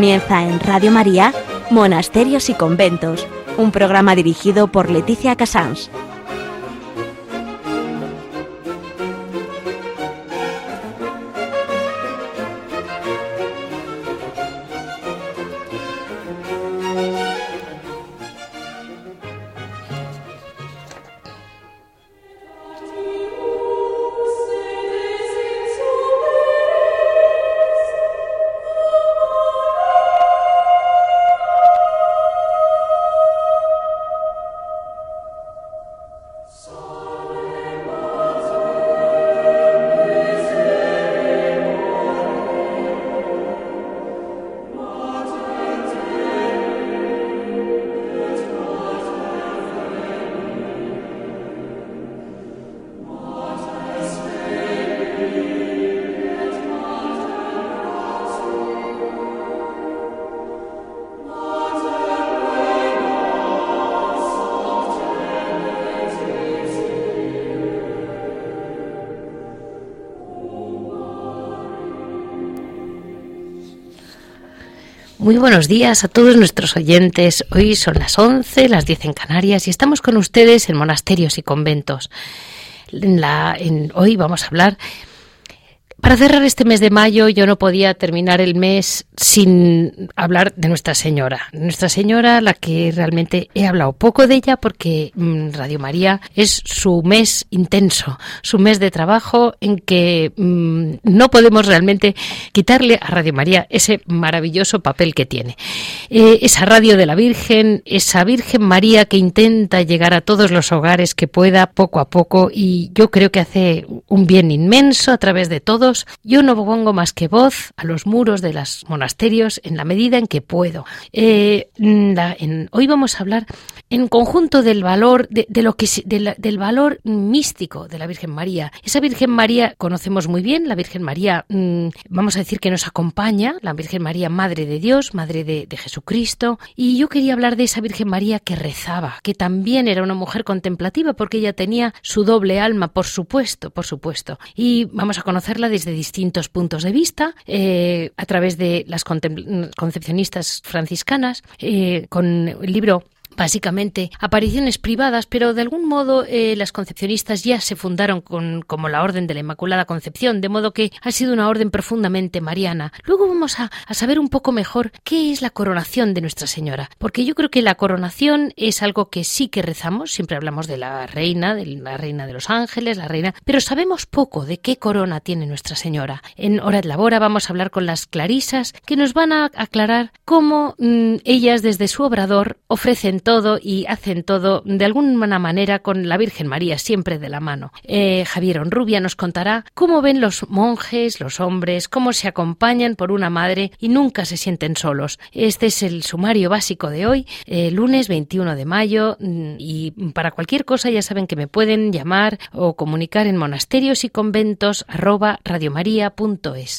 Comienza en Radio María, Monasterios y Conventos, un programa dirigido por Leticia Casans. Muy buenos días a todos nuestros oyentes. Hoy son las 11, las 10 en Canarias y estamos con ustedes en monasterios y conventos. En la, en, hoy vamos a hablar para cerrar este mes de mayo, yo no podía terminar el mes sin hablar de Nuestra Señora. Nuestra Señora, la que realmente he hablado poco de ella porque mm, Radio María es su mes intenso, su mes de trabajo en que mm, no podemos realmente quitarle a Radio María ese maravilloso papel que tiene. Eh, esa radio de la Virgen, esa Virgen María que intenta llegar a todos los hogares que pueda poco a poco y yo creo que hace un bien inmenso a través de yo no pongo más que voz a los muros de los monasterios en la medida en que puedo. Eh, hoy vamos a hablar en conjunto del valor de, lo que del valor místico de la Virgen María. Esa Virgen María conocemos muy bien, la Virgen María, mm, vamos a decir que nos acompaña, la Virgen María Madre de Dios, Madre de, Jesucristo, y yo quería hablar de esa Virgen María que rezaba, que también era una mujer contemplativa porque ella tenía su doble alma, por supuesto, por supuesto. Y vamos a conocerla desde de distintos puntos de vista, eh, a través de las concepcionistas franciscanas, eh, con el libro básicamente apariciones privadas, pero de algún modo eh, las concepcionistas ya se fundaron con, como la Orden de la Inmaculada Concepción, de modo que ha sido una orden profundamente mariana. Luego vamos a, saber un poco mejor qué es la coronación de Nuestra Señora, porque yo creo que la coronación es algo que sí que rezamos, siempre hablamos de la reina, de la reina de los ángeles, la reina, pero sabemos poco de qué corona tiene Nuestra Señora. En Hora de Labora vamos a hablar con las clarisas que nos van a aclarar cómo mm, ellas desde su obrador ofrecen todo y hacen todo de alguna manera con la Virgen María siempre de la mano. Eh, Javier Onrubia nos contará cómo ven los monjes, los hombres, cómo se acompañan por una madre y nunca se sienten solos. Este es el sumario básico de hoy, eh, lunes 21 de mayo mm, y para cualquier cosa ya saben que me pueden llamar o comunicar en monasterios y conventos.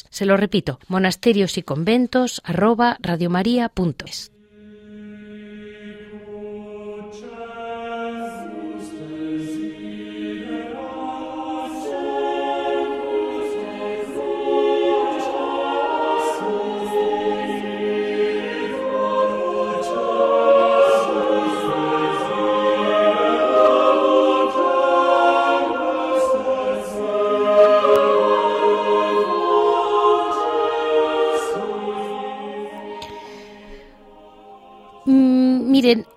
Se lo repito, monasterios y conventos arroba radiomaria.es.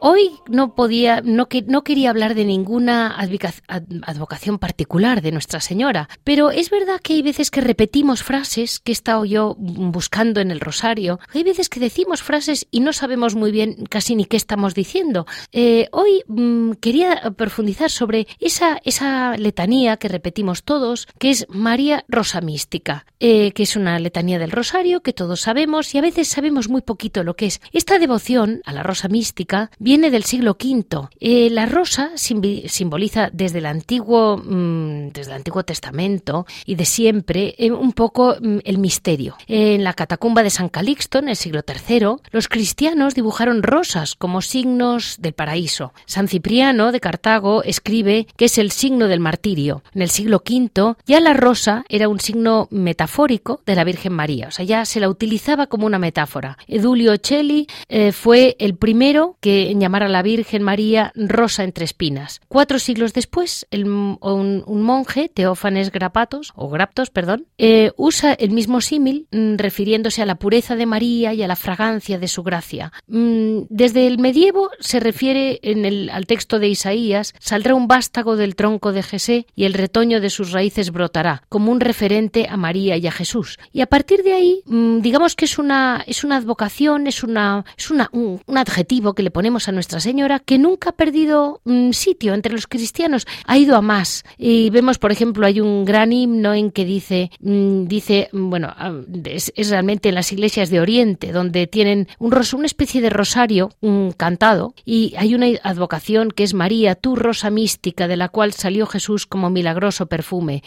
hoy no podía, no, que, no quería hablar de ninguna advocación particular de Nuestra Señora, pero es verdad que hay veces que repetimos frases que he estado yo buscando en el rosario, hay veces que decimos frases y no sabemos muy bien casi ni qué estamos diciendo. Eh, hoy mm, quería profundizar sobre esa, esa letanía que repetimos todos, que es María Rosa Mística, eh, que es una letanía del rosario que todos sabemos y a veces sabemos muy poquito lo que es. Esta devoción a la Rosa Mística viene viene del siglo V. Eh, la rosa simboliza desde el antiguo, mm, desde el antiguo Testamento y de siempre eh, un poco mm, el misterio. En la catacumba de San Calixto, en el siglo III, los cristianos dibujaron rosas como signos del paraíso. San Cipriano de Cartago escribe que es el signo del martirio. En el siglo V ya la rosa era un signo metafórico de la Virgen María, o sea, ya se la utilizaba como una metáfora. Edulio Celli eh, fue el primero que llamar a la Virgen María rosa entre espinas. Cuatro siglos después, un, monje, Teófanes Grapatos, o Graptos, perdón, eh, usa el mismo símil mm, refiriéndose a la pureza de María y a la fragancia de su gracia. Mm, desde el medievo se refiere en el, al texto de Isaías, saldrá un vástago del tronco de Jesé y el retoño de sus raíces brotará, como un referente a María y a Jesús. Y a partir de ahí, mm, digamos que es una, es una advocación, es, una, es una, un, adjetivo que le ponemos a Nuestra Señora que nunca ha perdido mm, sitio entre los cristianos, ha ido a más. Y vemos, por ejemplo, hay un gran himno en que dice, mm, dice bueno, ah, es, realmente en las iglesias de Oriente, donde tienen un una especie de rosario cantado, y hay una advocación que es María, tu rosa mística, de la cual salió Jesús como milagroso perfume.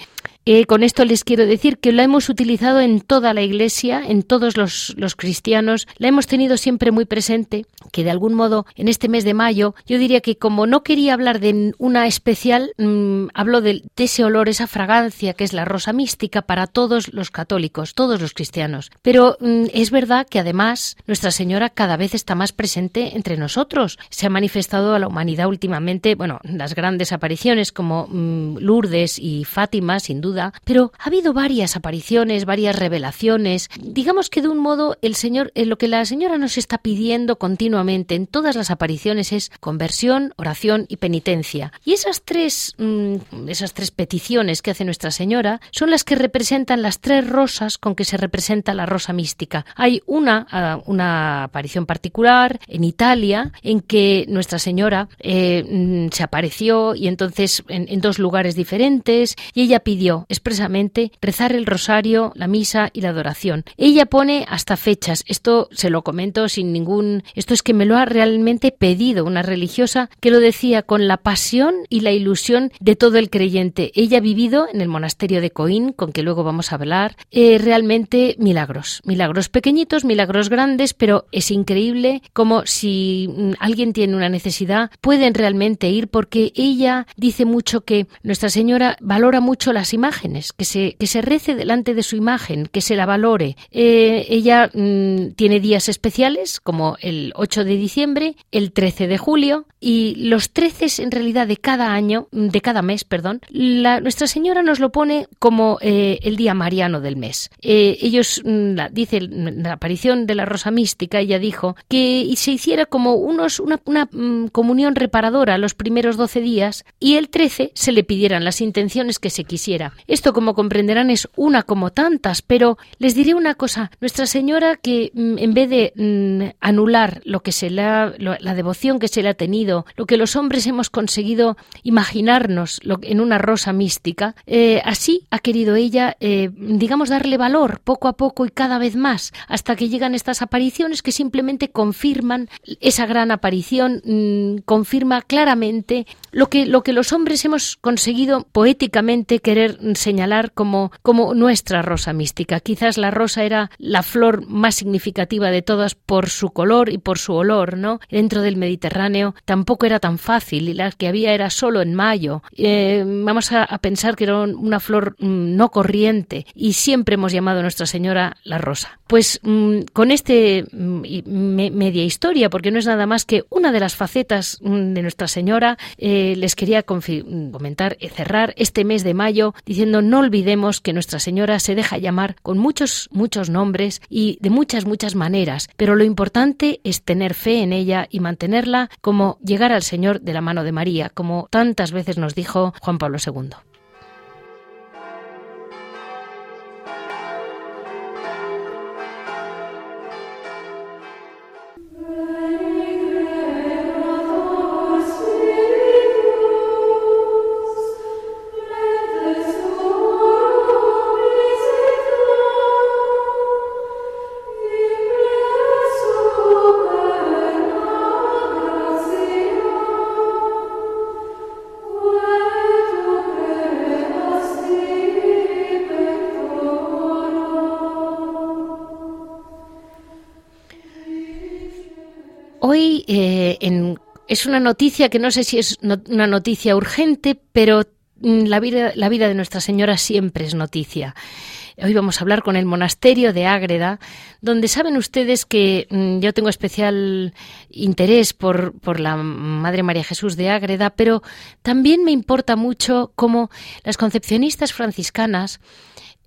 Eh, con esto les quiero decir que la hemos utilizado en toda la Iglesia, en todos los, cristianos, la hemos tenido siempre muy presente, que de algún modo en este mes de mayo yo diría que como no quería hablar de una especial, mm, hablo de, ese olor, esa fragancia que es la rosa mística para todos los católicos, todos los cristianos. Pero mm, es verdad que además Nuestra Señora cada vez está más presente entre nosotros. Se ha manifestado a la humanidad últimamente, bueno, las grandes apariciones como mm, Lourdes y Fátima, sin duda, pero ha habido varias apariciones, varias revelaciones. Digamos que de un modo el Señor, eh, lo que la Señora nos está pidiendo continuamente en todas las apariciones es conversión, oración y penitencia. Y esas tres, mm, esas tres peticiones que hace Nuestra Señora son las que representan las tres rosas con que se representa la rosa mística. Hay una, ah, una aparición particular en Italia en que Nuestra Señora eh, mm, se apareció y entonces en dos lugares diferentes y ella pidió expresamente rezar el rosario, la misa y la adoración. Ella pone hasta fechas. Esto se lo comento sin ningún. Esto es que me lo ha realmente pedido una religiosa que lo decía con la pasión y la ilusión de todo el creyente. Ella ha vivido en el monasterio de Coín, con que luego vamos a hablar, eh, realmente milagros. Milagros pequeñitos, milagros grandes, pero es increíble como si alguien tiene una necesidad, pueden realmente ir porque ella dice mucho que Nuestra Señora valora mucho las imágenes que se, que se rece delante de su imagen, que se la valore. Eh, ella mm, tiene días especiales, como el 8 de diciembre, el 13 de julio, y los 13 en realidad de cada año, mm, de cada mes, perdón, la, Nuestra Señora nos lo pone como eh, el día mariano del mes. Eh, ellos, mm, la, dice la aparición de la Rosa Mística, ella dijo que se hiciera como unos, una, una comunión reparadora los primeros 12 días y el 13 se le pidieran las intenciones que se quisiera. Esto, como comprenderán, es una como tantas, pero les diré una cosa. Nuestra Señora, que mm, en vez de mm, anular lo que se la, la devoción que se le ha tenido, lo que los hombres hemos conseguido imaginarnos en una rosa mística, eh, así ha querido ella, eh, digamos, darle valor poco a poco y cada vez más, hasta que llegan estas apariciones que simplemente confirman esa gran aparición, mm, confirma claramente lo que, lo que los hombres hemos conseguido poéticamente querer señalar como, como nuestra rosa mística. Quizás la rosa era la flor más significativa de todas por su color y por su olor, ¿no? Dentro del Mediterráneo tampoco era tan fácil y la que había era solo en mayo. Eh, vamos a, pensar que era una flor mm, no corriente y siempre hemos llamado a Nuestra Señora la rosa. Pues mm, con este mm, media historia, porque no es nada más que una de las facetas de Nuestra Señora, eh, les quería comentar, y cerrar este mes de mayo diciendo no olvidemos que Nuestra Señora se deja llamar con muchos, muchos nombres y de muchas, muchas maneras, pero lo importante es tener fe en ella y mantenerla como llegar al Señor de la mano de María, como tantas veces nos dijo Juan Pablo II. En, es una noticia que no sé si es una noticia urgente, pero mm, la vida, la vida de Nuestra Señora siempre es noticia. Hoy vamos a hablar con el monasterio de Ágreda, donde saben ustedes que mm, yo tengo especial interés por, por la Madre María Jesús de Ágreda, pero también me importa mucho cómo las concepcionistas franciscanas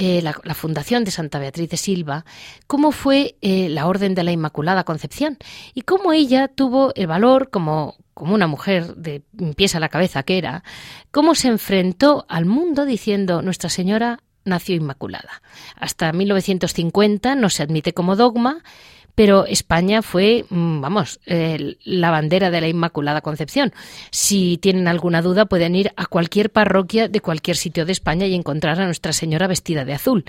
eh, la, fundación de Santa Beatriz de Silva, cómo fue eh, la Orden de la Inmaculada Concepción y cómo ella tuvo el valor, como, como una mujer de pies a la cabeza que era, cómo se enfrentó al mundo diciendo Nuestra Señora nació Inmaculada. Hasta 1950 no se admite como dogma, pero España fue, mm, vamos, la bandera de la Inmaculada Concepción. Si tienen alguna duda, pueden ir a cualquier parroquia de cualquier sitio de España y encontrar a Nuestra Señora vestida de azul.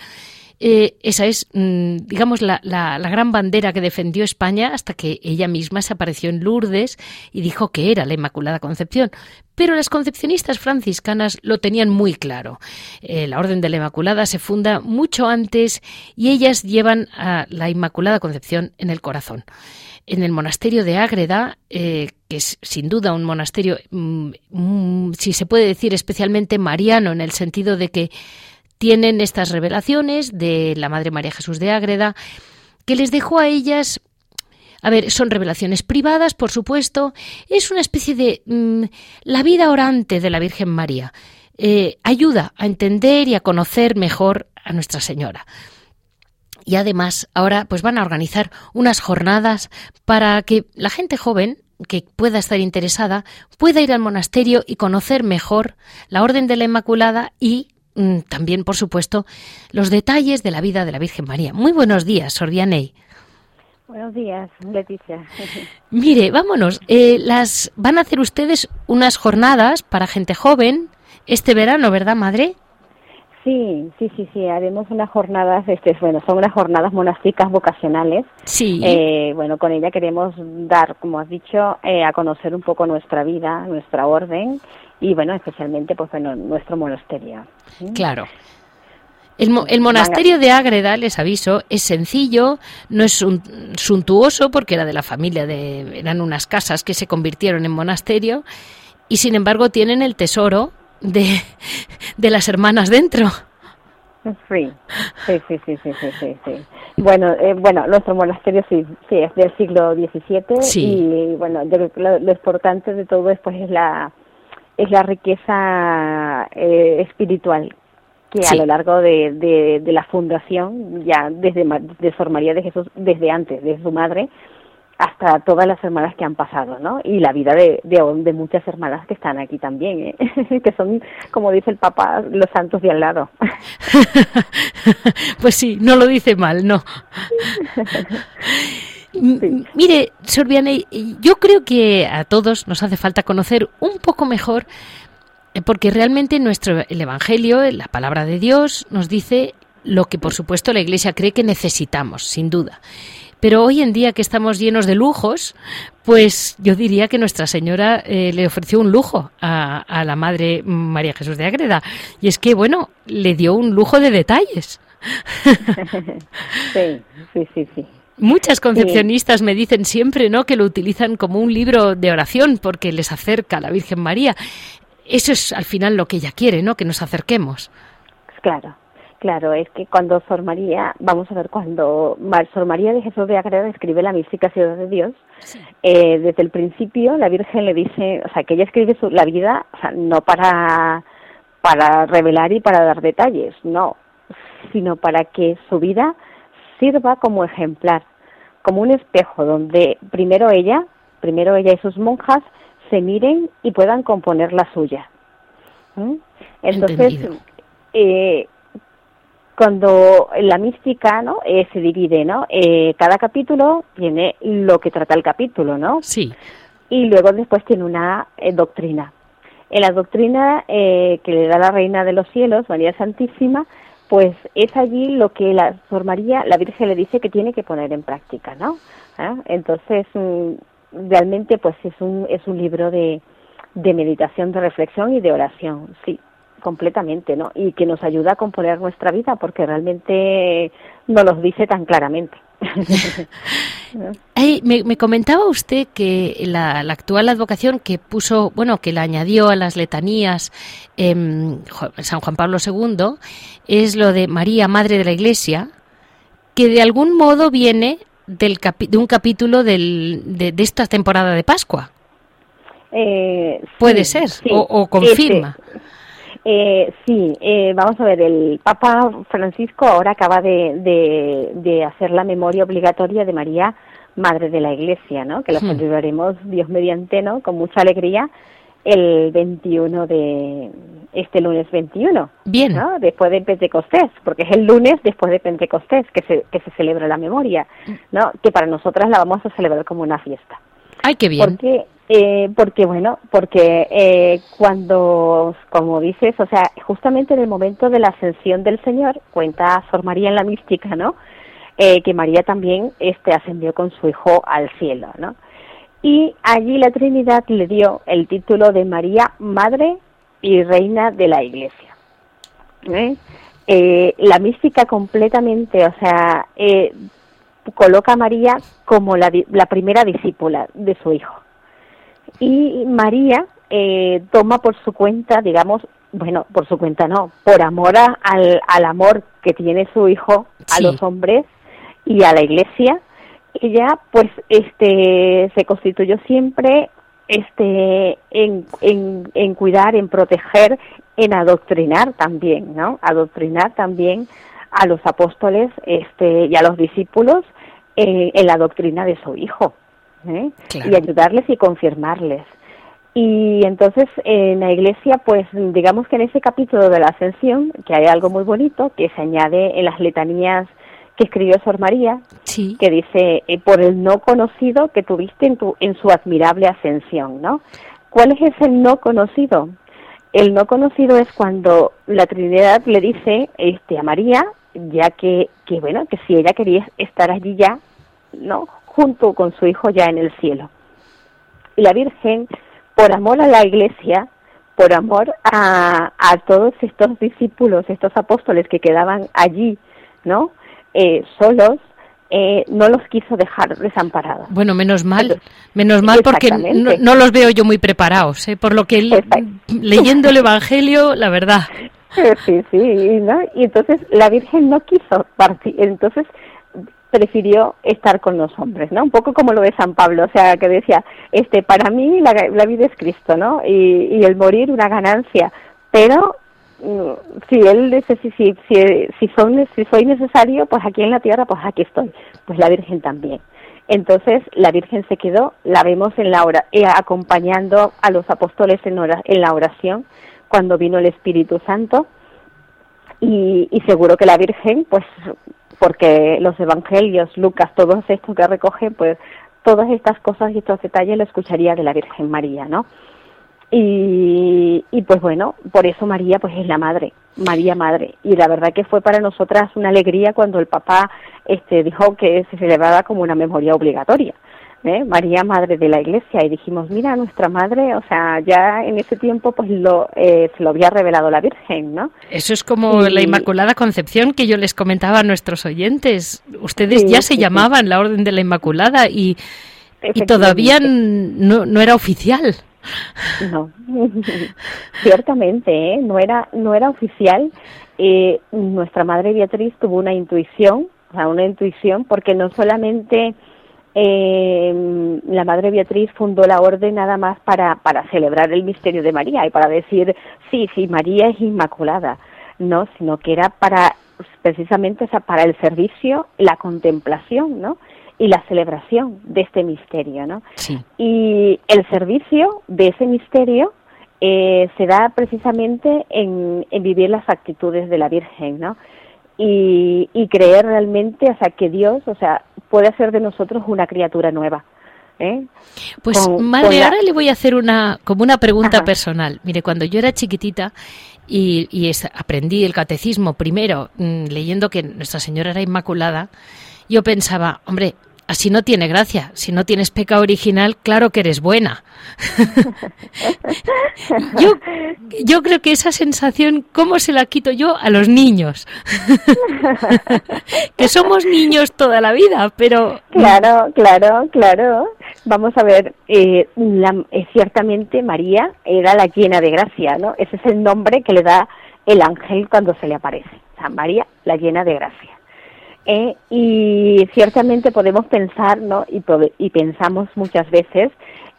Eh, esa es, mm, digamos, la, la, gran bandera que defendió España hasta que ella misma se apareció en Lourdes y dijo que era la Inmaculada Concepción. Pero las concepcionistas franciscanas lo tenían muy claro. Eh, la Orden de la Inmaculada se funda mucho antes y ellas llevan a la Inmaculada Concepción en el corazón en el monasterio de Ágreda, eh, que es sin duda un monasterio, mm, si se puede decir, especialmente mariano, en el sentido de que tienen estas revelaciones de la Madre María Jesús de Ágreda, que les dejó a ellas a ver, son revelaciones privadas, por supuesto. Es una especie de mm, la vida orante de la Virgen María. Eh, ayuda a entender y a conocer mejor a Nuestra Señora. Y además, ahora pues van a organizar unas jornadas para que la gente joven que pueda estar interesada pueda ir al monasterio y conocer mejor la Orden de la Inmaculada y también, por supuesto, los detalles de la vida de la Virgen María. Muy buenos días, Sordianey. Buenos días, Leticia. Mire, vámonos. Eh, las van a hacer ustedes unas jornadas para gente joven este verano, ¿verdad, madre? Sí, sí, sí, sí. Haremos unas jornadas, este, bueno, son unas jornadas monásticas vocacionales. Sí. Eh, bueno, con ella queremos dar, como has dicho, eh, a conocer un poco nuestra vida, nuestra orden y bueno, especialmente pues bueno, nuestro monasterio. Claro. El, el, monasterio de Ágreda, les aviso, es sencillo, no es suntuoso porque era de la familia de eran unas casas que se convirtieron en monasterio y sin embargo tienen el tesoro de, de las hermanas dentro. Sí, sí, sí, sí, sí, sí, sí. Bueno, eh, bueno, nuestro monasterio sí, sí es del siglo XVII y bueno, yo creo que lo, lo, importante de todo después es la es la riqueza eh, espiritual que a lo largo de, de, la fundación, ya desde de Sor María de Jesús, desde antes, de su madre, hasta todas las hermanas que han pasado, ¿no? Y la vida de, de, muchas hermanas que están aquí también, ¿eh? que son, como dice el Papa, los santos de al lado. pues sí, no lo dice mal, no. Mire, Sorbiane, yo creo que a todos nos hace falta conocer un poco mejor, eh, porque realmente nuestro el Evangelio, la palabra de Dios, nos dice lo que por supuesto la Iglesia cree que necesitamos, sin duda. Pero hoy en día que estamos llenos de lujos, pues yo diría que Nuestra Señora eh, le ofreció un lujo a, a, la Madre María Jesús de Agreda. Y es que, bueno, le dio un lujo de detalles. sí, sí, sí, sí. Muchas concepcionistas me dicen siempre, ¿no?, que lo utilizan como un libro de oración porque les acerca a la Virgen María. Eso es al final lo que ella quiere, ¿no?, que nos acerquemos. Claro, claro, es que cuando Sor María, vamos a ver, cuando Sor María de Jesús de Agreda escribe la mística Ciudad de Dios, eh, desde el principio la Virgen le dice, o sea, que ella escribe su, la vida, o sea, no para, para revelar y para dar detalles, no, sino para que su vida sirva como ejemplar como un espejo donde primero ella, primero ella y sus monjas se miren y puedan componer la suya. Entonces, eh, cuando la mística no eh, se divide no eh, cada capítulo tiene lo que trata el capítulo no sí. Y luego después tiene una eh, doctrina. En la doctrina que le da la reina de los cielos María Santísima pues es allí lo que la Sor María, la Virgen le dice que tiene que poner en práctica, ¿no? ¿Ah? Entonces, mm, realmente, pues es un, es un libro de, de meditación, de reflexión y de oración, sí, completamente, ¿no? Y que nos ayuda a componer nuestra vida porque realmente no los dice tan claramente. me, comentaba usted que la, actual advocación que puso, bueno, que la añadió a las letanías en San Juan Pablo II es lo de María, Madre de la Iglesia, que de algún modo viene del de un capítulo del, de, esta temporada de Pascua. Eh, Puede ser, o, confirma. Eh, sí, eh, vamos a ver, el Papa Francisco ahora acaba de, de, hacer la memoria obligatoria de María, Madre de la Iglesia, ¿no? Que lo hmm. celebraremos Dios mediante, ¿no? Con mucha alegría el 21 de este lunes 21. Bien. ¿no? Después de Pentecostés, porque es el lunes después de Pentecostés que se, que se celebra la memoria, ¿no? Que para nosotras la vamos a celebrar como una fiesta. Ay, qué bien. Porque eh, porque bueno, porque eh, cuando, como dices, o sea, justamente en el momento de la ascensión del Señor, cuenta Sor María en la mística, ¿no? Eh, que María también este, ascendió con su hijo al cielo, ¿no? Y allí la Trinidad le dio el título de María, Madre y Reina de la Iglesia. la mística completamente, o sea, coloca a María como la, la primera discípula de su hijo y María eh, toma por su cuenta, digamos, bueno, por su cuenta no, por amor al, al amor que tiene su hijo a los hombres y a la iglesia, ella pues este se constituyó siempre este en, en, en cuidar, en proteger, en adoctrinar también, ¿no? Adoctrinar también a los apóstoles este y a los discípulos eh, en la doctrina de su hijo. ¿Eh? y ayudarles y confirmarles. Y entonces en la iglesia, pues digamos que en ese capítulo de la ascensión, que hay algo muy bonito, que se añade en las letanías que escribió Sor María, que dice, eh, por el no conocido que tuviste en, tu, en su admirable ascensión, ¿no? ¿Cuál es ese no conocido? El no conocido es cuando la Trinidad le dice este, a María, ya que, que, bueno, que si ella quería estar allí ya, ¿no? Junto con su hijo ya en el cielo. Y la Virgen, por amor a la Iglesia, por amor a, a todos estos discípulos, estos apóstoles que quedaban allí, ¿no? Eh, solos, eh, no los quiso dejar desamparados. Bueno, menos mal, menos mal porque no, los veo yo muy preparados, ¿eh? por lo que leyendo el Evangelio, la verdad. Sí, sí, ¿no? Y entonces la Virgen no quiso partir, entonces prefirió estar con los hombres, ¿no? Un poco como lo de San Pablo, o sea, que decía, este, para mí la, vida es Cristo, ¿no? Y, el morir una ganancia, pero mm, si él si, si, si, son, si soy necesario, pues aquí en la tierra, pues aquí estoy, pues la Virgen también. Entonces la Virgen se quedó, la vemos en la hora, eh, acompañando a los apóstoles en, en la oración cuando vino el Espíritu Santo y, y seguro que la Virgen pues porque los evangelios, Lucas, todos estos que recogen, pues todas estas cosas y estos detalles lo escucharía de la Virgen María, ¿no? Y, y, pues bueno, por eso María pues es la madre, María madre. Y la verdad que fue para nosotras una alegría cuando el papá este, dijo que se celebraba como una memoria obligatoria. ¿Eh? María, Madre de la Iglesia, y dijimos, mira, nuestra Madre, o sea, ya en ese tiempo pues lo, eh, se lo había revelado la Virgen, ¿no? Eso es como la Inmaculada Concepción que yo les comentaba a nuestros oyentes. Ustedes ya se llamaban la Orden de la Inmaculada y, y todavía no, no era oficial. No, ciertamente, ¿eh? no era no era oficial. Eh, nuestra madre Beatriz tuvo una intuición, o sea, una intuición, porque no solamente eh, la Madre Beatriz fundó la orden nada más para, para celebrar el misterio de María y para decir, sí, sí, María es inmaculada, no, sino que era para precisamente para el servicio, la contemplación, ¿no? Y la celebración de este misterio, ¿no? Y el servicio de ese misterio eh, se da precisamente en, en vivir las actitudes de la Virgen, ¿no? Y, y, creer realmente, o sea, que Dios, o sea, puede hacer de nosotros una criatura nueva. ¿eh? Pues madre, ahora le voy a hacer una como una pregunta personal. Mire, cuando yo era chiquitita y, y aprendí el catecismo primero mm, leyendo que Nuestra Señora era Inmaculada, yo pensaba, hombre, así no tiene gracia. Si no tienes pecado original, claro que eres buena. yo, yo creo que esa sensación, ¿cómo se la quito yo a los niños? que somos niños toda la vida, pero... Claro, claro, claro. Vamos a ver, eh, eh, ciertamente María era la llena de gracia, ¿no? Ese es el nombre que le da el ángel cuando se le aparece. O María, la llena de gracia. Eh, y ciertamente podemos pensar, ¿no? Y, y pensamos muchas veces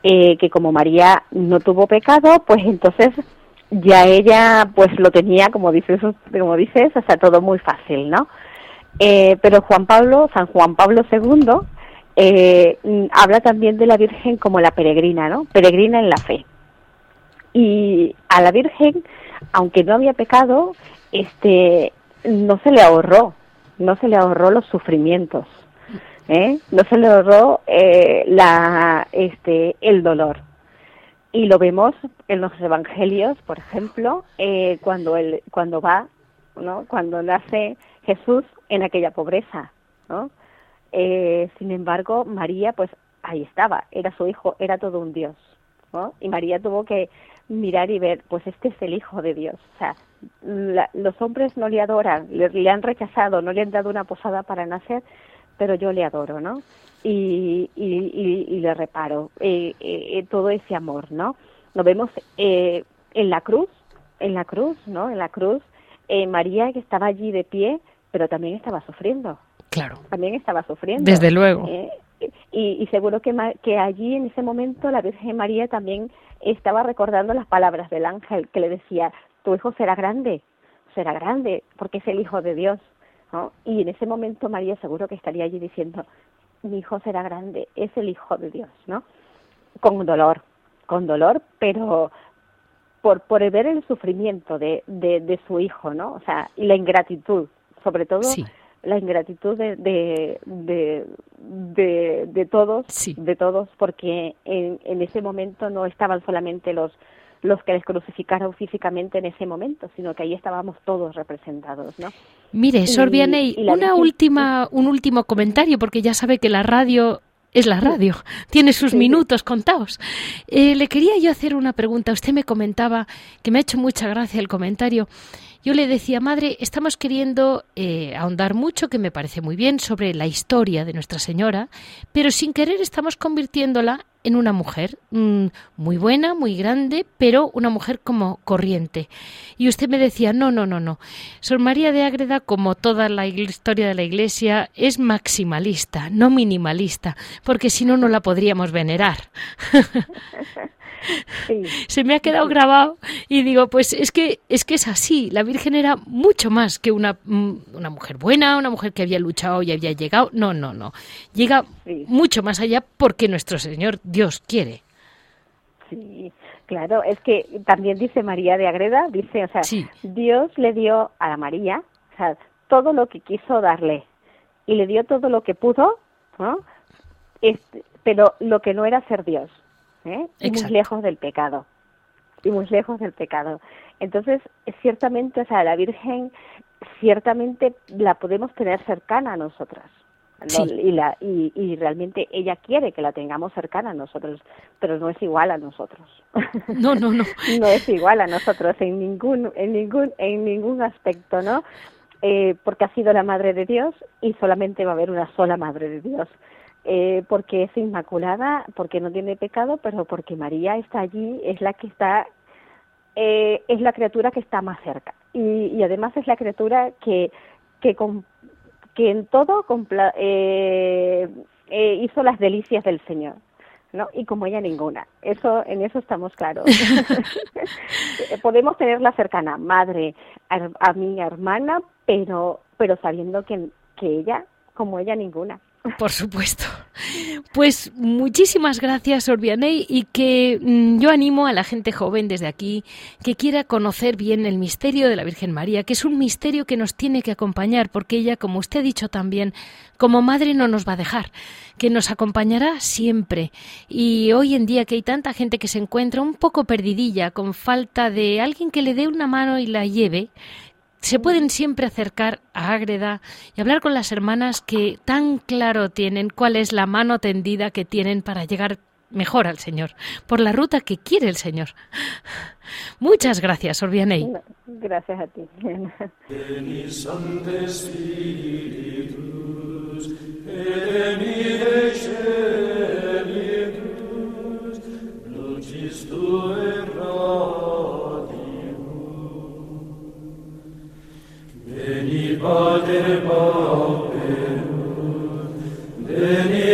eh, que como María no tuvo pecado, pues entonces ya ella pues lo tenía, como dices, como dices, o sea, todo muy fácil, ¿no? Eh, pero Juan Pablo, San Juan Pablo II, eh, habla también de la Virgen como la peregrina, ¿no? Peregrina en la fe. Y a la Virgen, aunque no había pecado, este, no se le ahorró, no se le ahorró los sufrimientos, ¿eh? no se le ahorró eh, la, este, el dolor. Y lo vemos en los evangelios, por ejemplo, eh, cuando, cuando va, ¿no? cuando nace Jesús en aquella pobreza. ¿no? Eh, sin embargo, María, pues ahí estaba, era su hijo, era todo un Dios. ¿no? Y María tuvo que mirar y ver, pues este es el Hijo de Dios. O sea, los hombres no le adoran, le, han rechazado, no le han dado una posada para nacer, pero yo le adoro, ¿no? Y, y, le reparo eh, eh, todo ese amor, ¿no? Lo vemos eh, en la cruz, en la cruz, ¿no? En la cruz, María que estaba allí de pie, pero también estaba sufriendo. Claro. También estaba sufriendo. Desde luego. Y, y, seguro que, que allí en ese momento la Virgen María también estaba recordando las palabras del ángel que le decía, tu hijo será grande, será grande, porque es el Hijo de Dios. ¿no? Y en ese momento María seguro que estaría allí diciendo, mi hijo será grande, es el Hijo de Dios, ¿no? Con dolor, con dolor, pero por, por ver el sufrimiento de, de, su hijo, ¿no? O sea, y la ingratitud, sobre todo la ingratitud de, de, de, de, todos, de todos, porque en, en ese momento no estaban solamente los los que les crucificaron físicamente en ese momento, sino que ahí estábamos todos representados, ¿no? Mire, Sorbianey, una última, un último comentario, porque ya sabe que la radio es la radio, tiene sus minutos contados. Eh, le quería yo hacer una pregunta. Usted me comentaba, que me ha hecho mucha gracia el comentario, yo le decía, madre, estamos queriendo eh, ahondar mucho, que me parece muy bien, sobre la historia de Nuestra Señora, pero sin querer estamos convirtiéndola en una mujer mm, muy buena, muy grande, pero una mujer como corriente. Y usted me decía, no, no, no, no. Sor María de Ágreda, como toda la historia de la Iglesia, es maximalista, no minimalista, porque si no, no la podríamos venerar. Se me ha quedado grabado y digo, pues es que es que es así. La Virgen era mucho más que una, mm, una mujer buena, una mujer que había luchado y había llegado. No, no, no. Llega mucho más allá porque nuestro Señor Dios quiere. Sí, claro, es que también dice María de Agreda, dice, o sea, Dios le dio a la María, o sea, todo lo que quiso darle y le dio todo lo que pudo, ¿no? Este, pero lo que no era ser Dios. ¿Eh? y muy lejos del pecado y muy lejos del pecado entonces ciertamente o sea la Virgen ciertamente la podemos tener cercana a nosotras y, la, y, y, realmente ella quiere que la tengamos cercana a nosotros, pero no es igual a nosotros. No, no, no. no es igual a nosotros en ningún, en ningún, en ningún aspecto, ¿no? Eh, porque ha sido la madre de Dios y solamente va a haber una sola madre de Dios eh, porque es inmaculada, porque no tiene pecado, pero porque María está allí, es la que está, eh, es la criatura que está más cerca. Y, y además es la criatura que, que, que en todo eh, eh, hizo las delicias del Señor. ¿no? Y como ella ninguna. Eso, en eso estamos claros. Podemos tenerla cercana, madre, a, mi hermana, pero, pero sabiendo que, que ella, como ella ninguna. Por supuesto. Pues muchísimas gracias, Orbianey, y que mm, yo animo a la gente joven desde aquí que quiera conocer bien el misterio de la Virgen María, que es un misterio que nos tiene que acompañar, porque ella, como usted ha dicho también, como madre no nos va a dejar, que nos acompañará siempre. Y hoy en día que hay tanta gente que se encuentra un poco perdidilla, con falta de alguien que le dé una mano y la lleve, se pueden siempre acercar a Ágreda y hablar con las hermanas que tan claro tienen cuál es la mano tendida que tienen para llegar mejor al Señor, por la ruta que quiere el Señor. Muchas gracias, Orbianey. Gracias a ti. En esta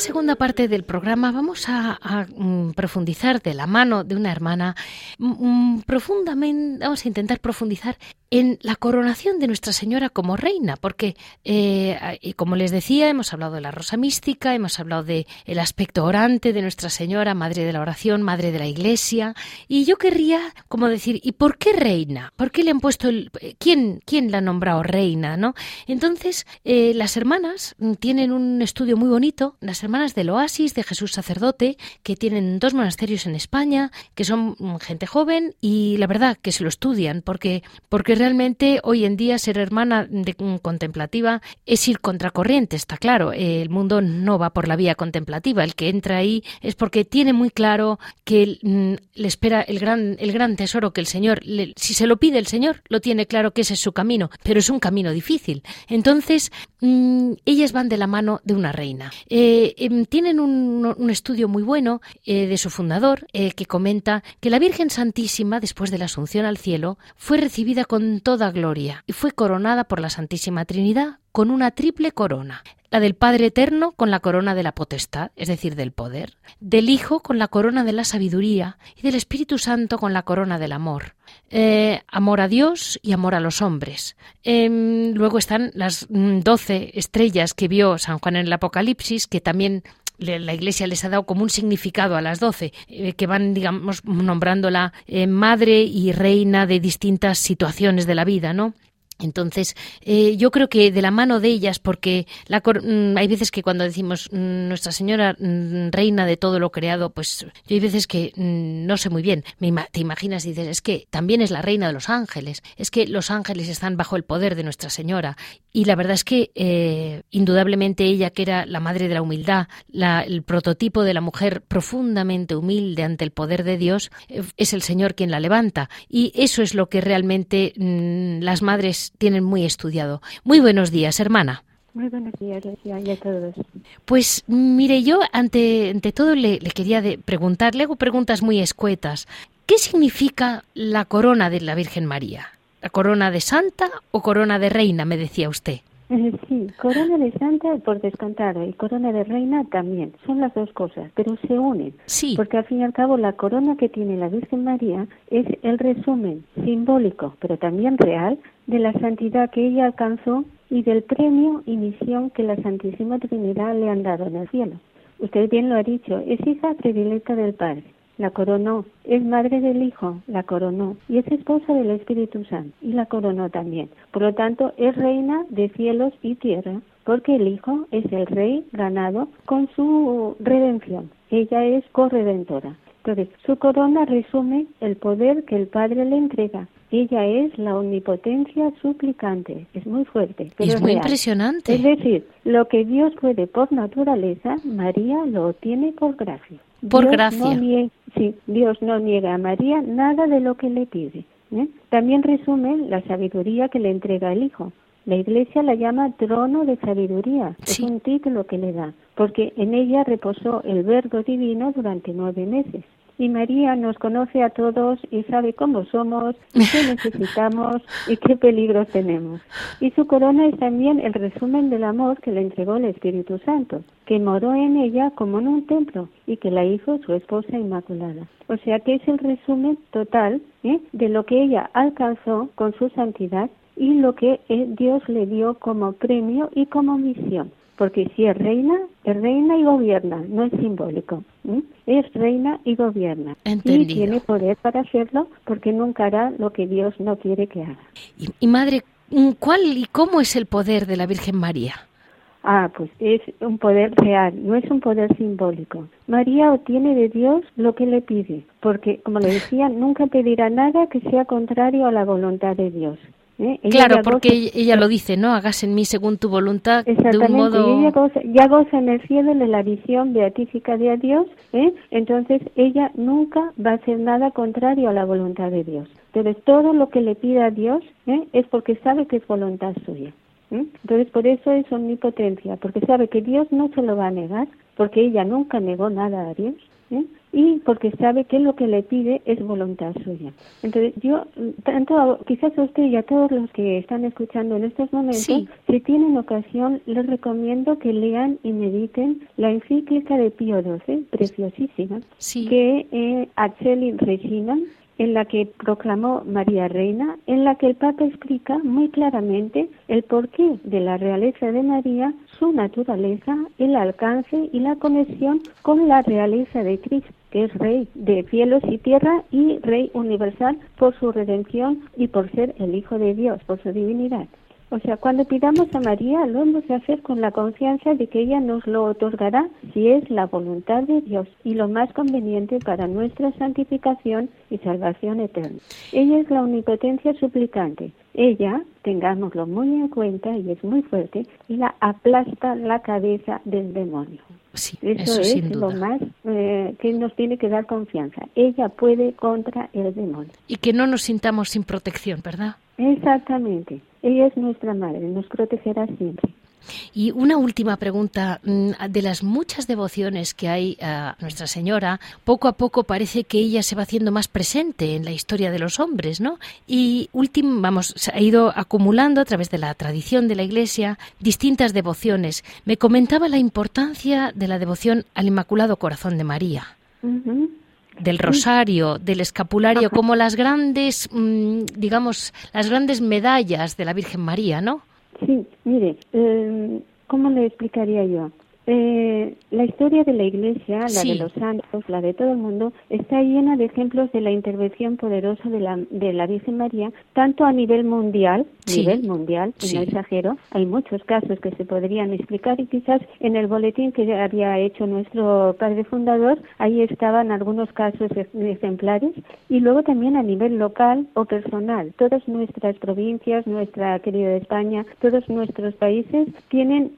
segunda parte del programa vamos a, mm, profundizar de la mano de una hermana mm, mm, profundamente, vamos a intentar profundizar en la coronación de Nuestra Señora como reina, porque, eh, como les decía, hemos hablado de la rosa mística, hemos hablado de el aspecto orante de Nuestra Señora, Madre de la Oración, Madre de la Iglesia, y yo querría, como decir, ¿y por qué reina? ¿Por qué le han puesto el... ¿Quién, quién la ha nombrado reina? ¿no? Entonces, eh, las hermanas tienen un estudio muy bonito, las hermanas del Oasis de Jesús Sacerdote, que tienen dos monasterios en España, que son gente joven, y la verdad que se lo estudian, porque, porque realmente hoy en día ser hermana de, contemplativa es ir contracorriente, está claro. El mundo no va por la vía contemplativa. El que entra ahí es porque tiene muy claro que mm, le espera el gran, el gran tesoro que el Señor, si se lo pide el Señor, lo tiene claro que ese es su camino, pero es un camino difícil. Entonces, mm, ellas van de la mano de una reina. Eh, em, tienen un, estudio muy bueno eh, de su fundador eh, que comenta que la Virgen Santísima, después de la Asunción al cielo, fue recibida con toda gloria y fue coronada por la Santísima Trinidad con una triple corona. La del Padre Eterno con la corona de la potestad, es decir, del poder, del Hijo con la corona de la sabiduría y del Espíritu Santo con la corona del amor. Eh, amor a Dios y amor a los hombres. Em, luego están las mm, doce estrellas que vio San Juan en el Apocalipsis, que también la Iglesia les ha dado como un significado a las doce, eh, que van, digamos, nombrándola eh, madre y reina de distintas situaciones de la vida, ¿no? Entonces, eh, yo creo que de la mano de ellas, porque la, mm, hay veces que cuando decimos mm, Nuestra Señora, mm, reina de todo lo creado, pues yo hay veces que no sé muy bien. te imaginas y dices, es que también es la reina de los ángeles, es que los ángeles están bajo el poder de Nuestra Señora. Y la verdad es que, eh, indudablemente, ella, que era la madre de la humildad, el prototipo de la mujer profundamente humilde ante el poder de Dios, eh, es el Señor quien la levanta. Y eso es lo que realmente las madres tienen muy estudiado. Muy buenos días, hermana. Muy buenos días, a todos. Pues mire, yo ante, ante todo le, quería de preguntar, le hago preguntas muy escuetas. ¿Qué significa la corona de la Virgen María? ¿La corona de santa o corona de reina, me decía usted? Sí, corona de santa por descontado y corona de reina también. Son las dos cosas, pero se unen. Sí. Porque al fin y al cabo la corona que tiene la Virgen María es el resumen simbólico, pero también real, de la santidad que ella alcanzó y del premio y misión que la Santísima Trinidad le han dado en el cielo. Usted bien lo ha dicho, es hija predilecta del Padre la coronó. Es madre del Hijo, la coronó. Y es esposa del Espíritu Santo, y la coronó también. Por lo tanto, es reina de cielos y tierra, porque el Hijo es el Rey ganado con su redención. Ella es corredentora. Entonces, su corona resume el poder que el Padre le entrega. Ella es la omnipotencia suplicante. Es muy fuerte. Pero es muy impresionante. Es decir, lo que Dios puede por naturaleza, María lo tiene por gracia. Por gracia. sí, Dios no niega a María nada de lo que le pide. ¿eh? También resume la sabiduría que le entrega el Hijo. La Iglesia la llama trono de sabiduría. Es un título que le da, porque en ella reposó el Verbo divino durante nueve meses y María nos conoce a todos y sabe cómo somos, y qué necesitamos y qué peligros tenemos. Y su corona es también el resumen del amor que le entregó el Espíritu Santo, que moró en ella como en un templo y que la hizo su esposa inmaculada. O sea que es el resumen total ¿eh? de lo que ella alcanzó con su santidad y lo que eh, Dios le dio como premio y como misión porque si es reina, es reina y gobierna, no es simbólico. Es reina y gobierna. Y tiene poder para hacerlo porque nunca hará lo que Dios no quiere que haga. y madre, ¿cuál y cómo es el poder de la Virgen María? Ah, pues es un poder real, no es un poder simbólico. María obtiene de Dios lo que le pide, porque, como le decía, nunca pedirá nada que sea contrario a la voluntad de Dios. ¿Eh? Claro, porque ella, lo dice, ¿no? Hagas en mí según tu voluntad de un modo... ella goza, ya goza en el cielo de la visión beatífica de Dios, ¿eh? entonces ella nunca va a hacer nada contrario a la voluntad de Dios. Entonces todo lo que le pida a Dios ¿eh? es porque sabe que es voluntad suya. Entonces, por eso es omnipotencia, porque sabe que Dios no se lo va a negar, porque ella nunca negó nada a Dios, ¿eh? Y porque sabe que lo que le pide es voluntad suya. Entonces, yo, tanto quizás a usted y a todos los que están escuchando en estos momentos, si tienen ocasión, les recomiendo que lean y mediten la encíclica de Pío XII, preciosísima, que eh, Acheli Regina en la que proclamó María Reina, en la que el Papa explica muy claramente el porqué de la realeza de María, su naturaleza, el alcance y la conexión con la realeza de Cristo que es Rey de cielos y tierra y Rey universal por su redención y por ser el Hijo de Dios, por su divinidad. O sea, cuando pidamos a María, lo hemos de hacer con la confianza de que ella nos lo otorgará si es la voluntad de Dios y lo más conveniente para nuestra santificación y salvación eterna. Ella es la omnipotencia suplicante. Ella, tengámoslo muy en cuenta y es muy fuerte, la aplasta la cabeza del demonio. Sí, eso, es lo más eh, que nos tiene que dar confianza. Ella puede contra el demonio. Y que no nos sintamos sin protección, ¿verdad? Exactamente. Ella es nuestra madre, nos protegerá siempre. Y una última pregunta. Mm, de las muchas devociones que hay a Nuestra Señora, poco a poco parece que ella se va haciendo más presente en la historia de los hombres, ¿no? Y último, vamos, se ha ido acumulando a través de la tradición de la Iglesia distintas devociones. Me comentaba la importancia de la devoción al Inmaculado Corazón de María del rosario, del escapulario, como las grandes, mm, digamos, las grandes medallas de la Virgen María, ¿no? Sí, mire, eh, ¿cómo le explicaría yo? Eh, la historia de la Iglesia, la de los santos, la de todo el mundo, está llena de ejemplos de la intervención poderosa de la, de la Virgen María, tanto a nivel mundial, nivel mundial, y no exagero, hay muchos casos que se podrían explicar y quizás en el boletín que había hecho nuestro padre fundador, ahí estaban algunos casos ejemplares, y luego también a nivel local o personal. Todas nuestras provincias, nuestra querida España, todos nuestros países tienen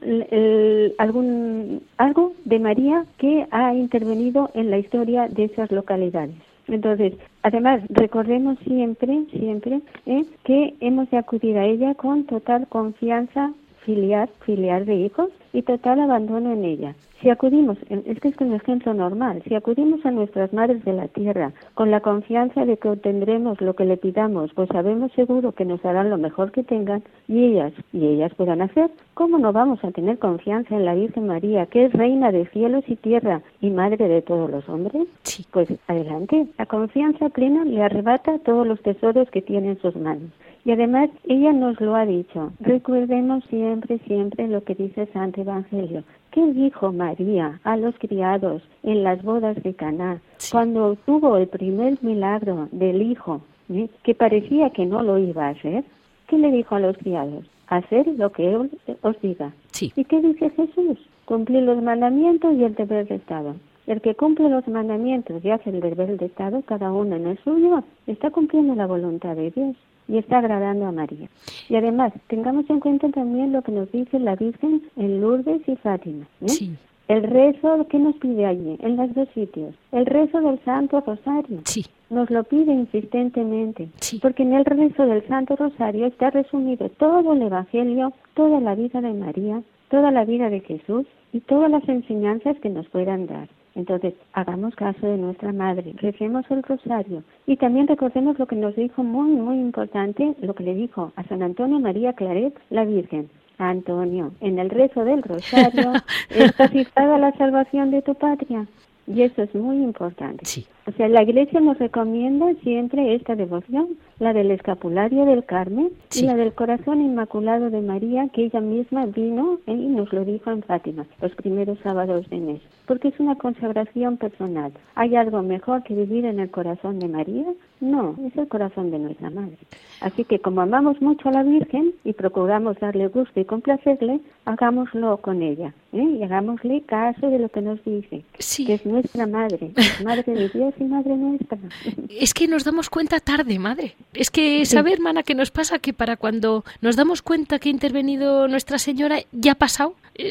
algún algo de María que ha intervenido en la historia de esas localidades. Entonces, además, recordemos siempre, siempre, ¿eh? que hemos de acudir a ella con total confianza filial, filial de hijos y total abandono en ella. Si acudimos, es que es un ejemplo normal, si acudimos a nuestras madres de la tierra con la confianza de que obtendremos lo que le pidamos, pues sabemos seguro que nos harán lo mejor que tengan y ellas y ellas puedan hacer, ¿cómo no vamos a tener confianza en la Virgen María, que es reina de cielos y tierra y madre de todos los hombres? Pues adelante, la confianza plena le arrebata todos los tesoros que tiene en sus manos. Y además ella nos lo ha dicho. Recuerdemos siempre, siempre lo que dice Santo Evangelio. ¿Qué dijo María a los criados en las bodas de Caná cuando tuvo el primer milagro del hijo, ¿eh? que parecía que no lo iba a hacer? ¿Qué le dijo a los criados? Hacer lo que él os diga. ¿Y qué dice Jesús? Cumplir los mandamientos y el deber de Estado. El que cumple los mandamientos y hace el deber de Estado, cada uno en el suyo, está cumpliendo la voluntad de Dios y está agradando a María. Y además, tengamos en cuenta también lo que nos dice la Virgen en Lourdes y Fátima. ¿eh? El rezo que nos pide allí, en los dos sitios. El rezo del Santo Rosario. Sí. Nos lo pide insistentemente. Porque en el rezo del Santo Rosario está resumido todo el Evangelio, toda la vida de María, toda la vida de Jesús y todas las enseñanzas que nos puedan dar. Entonces, hagamos caso de nuestra madre, recemos el rosario y también recordemos lo que nos dijo muy, muy importante, lo que le dijo a San Antonio María Claret, la Virgen. Antonio, en el rezo del rosario está fijada la salvación de tu patria. Y eso es muy importante. Sí. O sea, la Iglesia nos recomienda siempre esta devoción, la del escapulario del Carmen y la del corazón inmaculado de María, que ella misma vino y nos lo dijo en Fátima, los primeros sábados de mes, porque es una consagración personal. ¿Hay algo mejor que vivir en el corazón de María? No, es el corazón de nuestra Madre. Así que como amamos mucho a la Virgen y procuramos darle gusto y complacerle, hagámoslo con ella ¿eh? y hagámosle caso de lo que nos dice, que es nuestra Madre, Madre de Dios y Madre nuestra. Es que nos damos cuenta tarde, Madre. Es que, ¿sabe, hermana, qué nos pasa? Que para cuando nos damos cuenta que ha intervenido Nuestra Señora, ya ha pasado.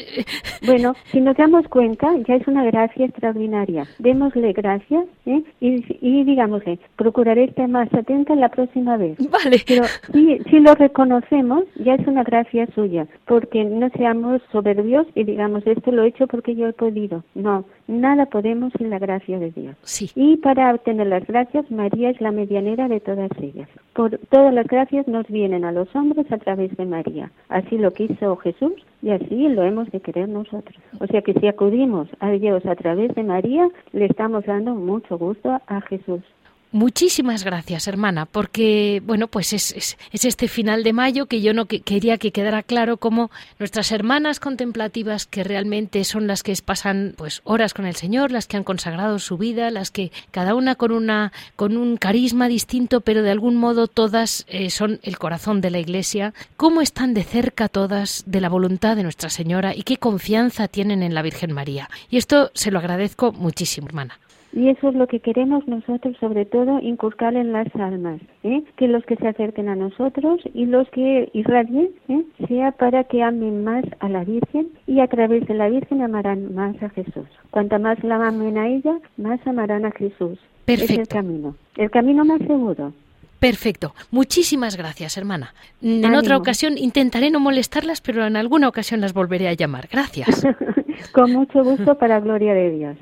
Bueno, si nos damos cuenta, ya es una gracia extraordinaria. Démosle gracias ¿eh? y, y digámosle, procuraré estar más atenta la próxima vez. Vale. Pero si, si lo reconocemos, ya es una gracia suya, porque no seamos soberbios y digamos, esto lo he hecho porque yo he podido. No, nada podemos sin la gracia de Dios. Sí. Y para obtener las gracias, María es la medianera de todas ellas. Por todas las gracias nos vienen a los hombres a través de María. Así lo quiso Jesús y así lo hemos de querer nosotros. O sea que si acudimos a Dios a través de María, le estamos dando mucho gusto a Jesús. Muchísimas gracias, hermana, porque, bueno, pues es, es, este final de mayo que yo no quería que quedara claro cómo nuestras hermanas contemplativas, que realmente son las que pasan pues horas con el Señor, las que han consagrado su vida, las que cada una con una con un carisma distinto, pero de algún modo todas eh, son el corazón de la Iglesia, cómo están de cerca todas de la voluntad de Nuestra Señora y qué confianza tienen en la Virgen María. Y esto se lo agradezco muchísimo, hermana. Y eso es lo que queremos nosotros, sobre todo, inculcar en las almas, ¿eh? que los que se acerquen a nosotros y los que irradien, ¿eh? sea para que amen más a la Virgen y a través de la Virgen amarán más a Jesús. Cuanta más la amen a ella, más amarán a Jesús. Perfecto. Es el camino, el camino más seguro. Perfecto. Muchísimas gracias, hermana. En otra ocasión intentaré no molestarlas, pero en alguna ocasión las volveré a llamar. Gracias. Con mucho gusto para gloria de Dios.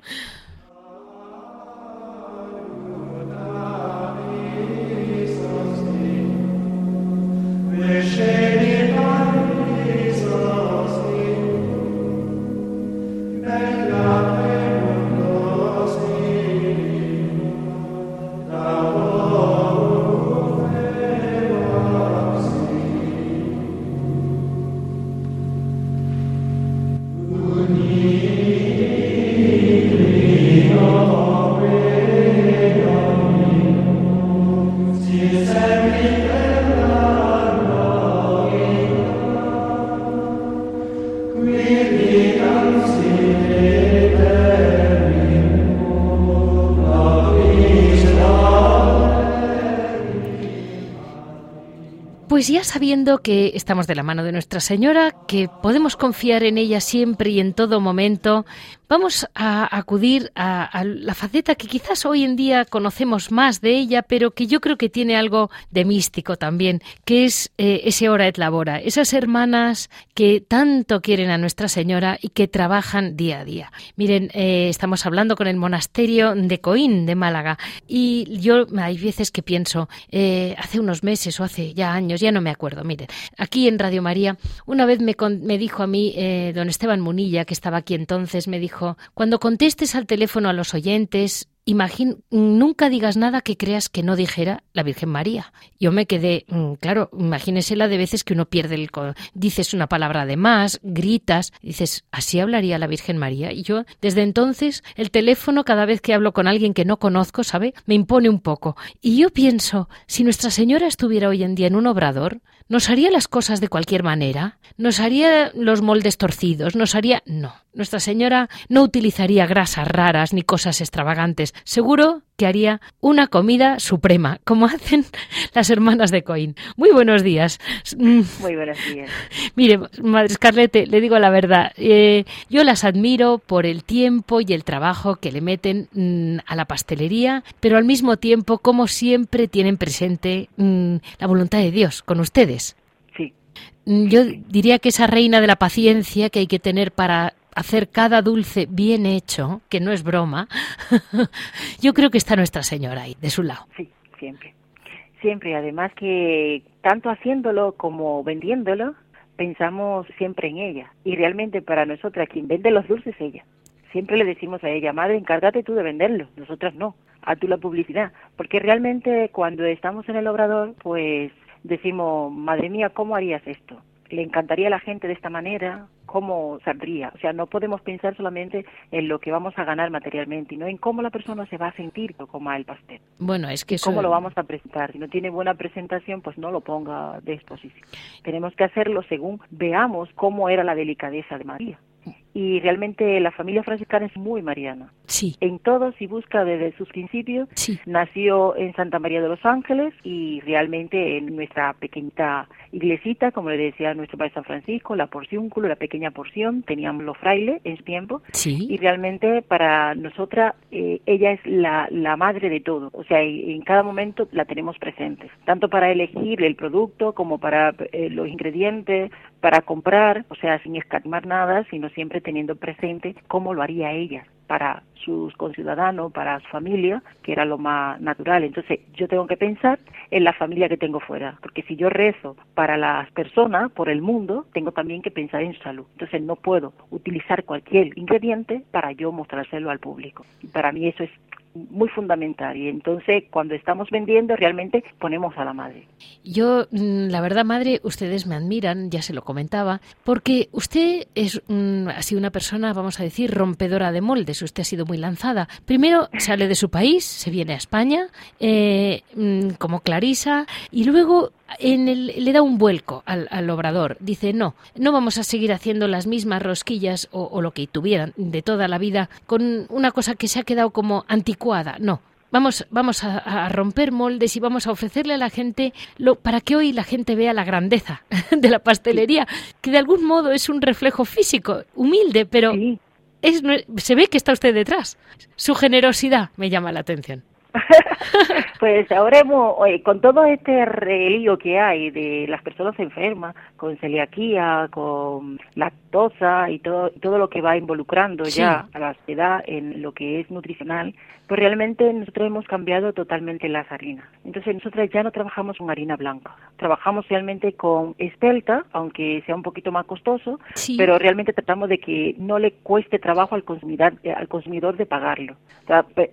Mexer. Pues ya sabiendo que estamos de la mano de Nuestra Señora, que podemos confiar en ella siempre y en todo momento, vamos a acudir a, la faceta que quizás hoy en día conocemos más de ella, pero que yo creo que tiene algo de místico también, que es eh, ese hora et labora, esas hermanas que tanto quieren a Nuestra Señora y que trabajan día a día. Miren, eh, estamos hablando con el monasterio de Coín, de Málaga, y yo hay veces que pienso, eh, hace unos meses o hace ya años, ya no me acuerdo. Miren, aquí en Radio María, una vez me, me dijo a mí don Esteban Munilla, que estaba aquí entonces, me dijo, cuando contestes al teléfono a los oyentes, nunca digas nada que creas que no dijera la Virgen María. Yo me quedé, mm, claro, imagínese la de veces que uno pierde el... dices una palabra de más, gritas, dices, así hablaría la Virgen María. Y yo, desde entonces, el teléfono, cada vez que hablo con alguien que no conozco, ¿sabe? Me impone un poco. Y yo pienso, si Nuestra Señora estuviera hoy en día en un obrador, ¿nos haría las cosas de cualquier manera? ¿Nos haría los moldes torcidos? ¿Nos haría...? No. Nuestra Señora no utilizaría grasas raras ni cosas extravagantes. Seguro que haría una comida suprema, como hacen las hermanas de Coín. Muy buenos días. Mm. Muy buenos días. Mire, Madre Scarlett, le digo la verdad. Eh, yo las admiro por el tiempo y el trabajo que le meten mm, a la pastelería, pero al mismo tiempo, como siempre, tienen presente mm, la voluntad de Dios con ustedes. Sí. Yo diría que esa reina de la paciencia que hay que tener para hacer cada dulce bien hecho, que no es broma, yo creo que está Nuestra Señora ahí, de su lado. Sí, siempre. Siempre, además que tanto haciéndolo como vendiéndolo, pensamos siempre en ella. Y realmente para nosotras, quien vende los dulces es ella. Siempre le decimos a ella, madre, encárgate tú de venderlo, nosotras no, a tú la publicidad, porque realmente cuando estamos en el obrador, pues decimos, madre mía, ¿cómo harías esto? Le encantaría a la gente de esta manera, cómo saldría. O sea, no podemos pensar solamente en lo que vamos a ganar materialmente, no en cómo la persona se va a sentir cuando coma el pastel. Bueno, es que ¿Cómo lo vamos a presentar? Si no tiene buena presentación, pues no lo ponga de exposición. Tenemos que hacerlo según veamos cómo era la delicadeza de María y realmente la familia franciscana es muy mariana. Sí. En todo, si busca desde sus principios, nació en Santa María de los Ángeles y realmente en nuestra pequeñita iglesita, como le decía nuestro padre San Francisco, la porciónculo, la pequeña porción, teníamos los frailes en su tiempo. Sí. Y realmente para nosotras eh, ella es la, la madre de todo. O sea, en cada momento la tenemos presente, tanto para elegir el producto como para eh, los ingredientes, para comprar, o sea, sin escatimar nada, sino siempre teniendo presente cómo lo haría ella para sus conciudadanos, para su familia, que era lo más natural. Entonces, yo tengo que pensar en la familia que tengo fuera, porque si yo rezo para las personas, por el mundo, tengo también que pensar en salud. Entonces, no puedo utilizar cualquier ingrediente para yo mostrárselo al público. Para mí eso es muy fundamental y entonces cuando estamos vendiendo realmente ponemos a la madre. Yo, mm, la verdad, madre, ustedes me admiran, ya se lo comentaba, porque usted es ha sido una persona, vamos a decir, rompedora de moldes. Usted ha sido muy lanzada. Primero sale de su país, se viene a España eh, mm, como Clarisa y luego en el, le da un vuelco al, obrador. Dice, no, no vamos a seguir haciendo las mismas rosquillas o, lo que tuvieran de toda la vida con una cosa que se ha quedado como anticuada. No, Vamos, vamos a, romper moldes y vamos a ofrecerle a la gente lo, para que hoy la gente vea la grandeza de la pastelería, que de algún modo es un reflejo físico, humilde, pero es, se ve que está usted detrás. Su generosidad me llama la atención. pues ahora hemos, con todo este relío que hay de las personas enfermas, con celiaquía, con lactosa y todo, todo lo que va involucrando ya a la sociedad en lo que es nutricional, pues realmente nosotros hemos cambiado totalmente las harinas. Entonces nosotros ya no trabajamos con harina blanca, trabajamos realmente con espelta, aunque sea un poquito más costoso, pero realmente tratamos de que no le cueste trabajo al consumidor, eh, al consumidor de pagarlo.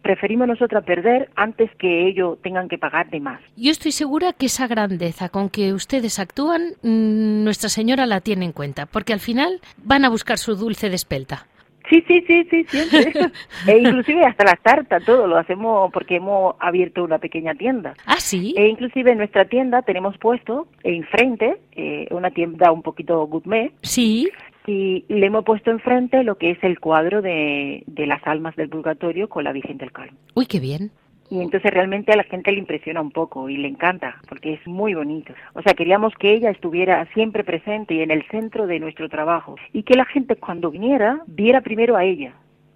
preferimos nosotros perder antes que ellos tengan que pagar de más. Yo estoy segura que esa grandeza con que ustedes actúan, mm, Nuestra Señora la tiene en cuenta, porque al final van a buscar su dulce de espelta. Sí, sí, sí, sí, siempre. e inclusive hasta la tarta, todo lo hacemos porque hemos abierto una pequeña tienda. Ah, sí. E inclusive en nuestra tienda tenemos puesto enfrente eh, una tienda un poquito gourmet. Sí. Y le hemos puesto enfrente lo que es el cuadro de, de las almas del purgatorio con la Virgen del Carmen. Uy, qué bien y entonces realmente a la gente le impresiona un poco y le encanta porque es muy bonito. O sea, queríamos que ella estuviera siempre presente y en el centro de nuestro trabajo y que la gente cuando viniera viera primero a ella.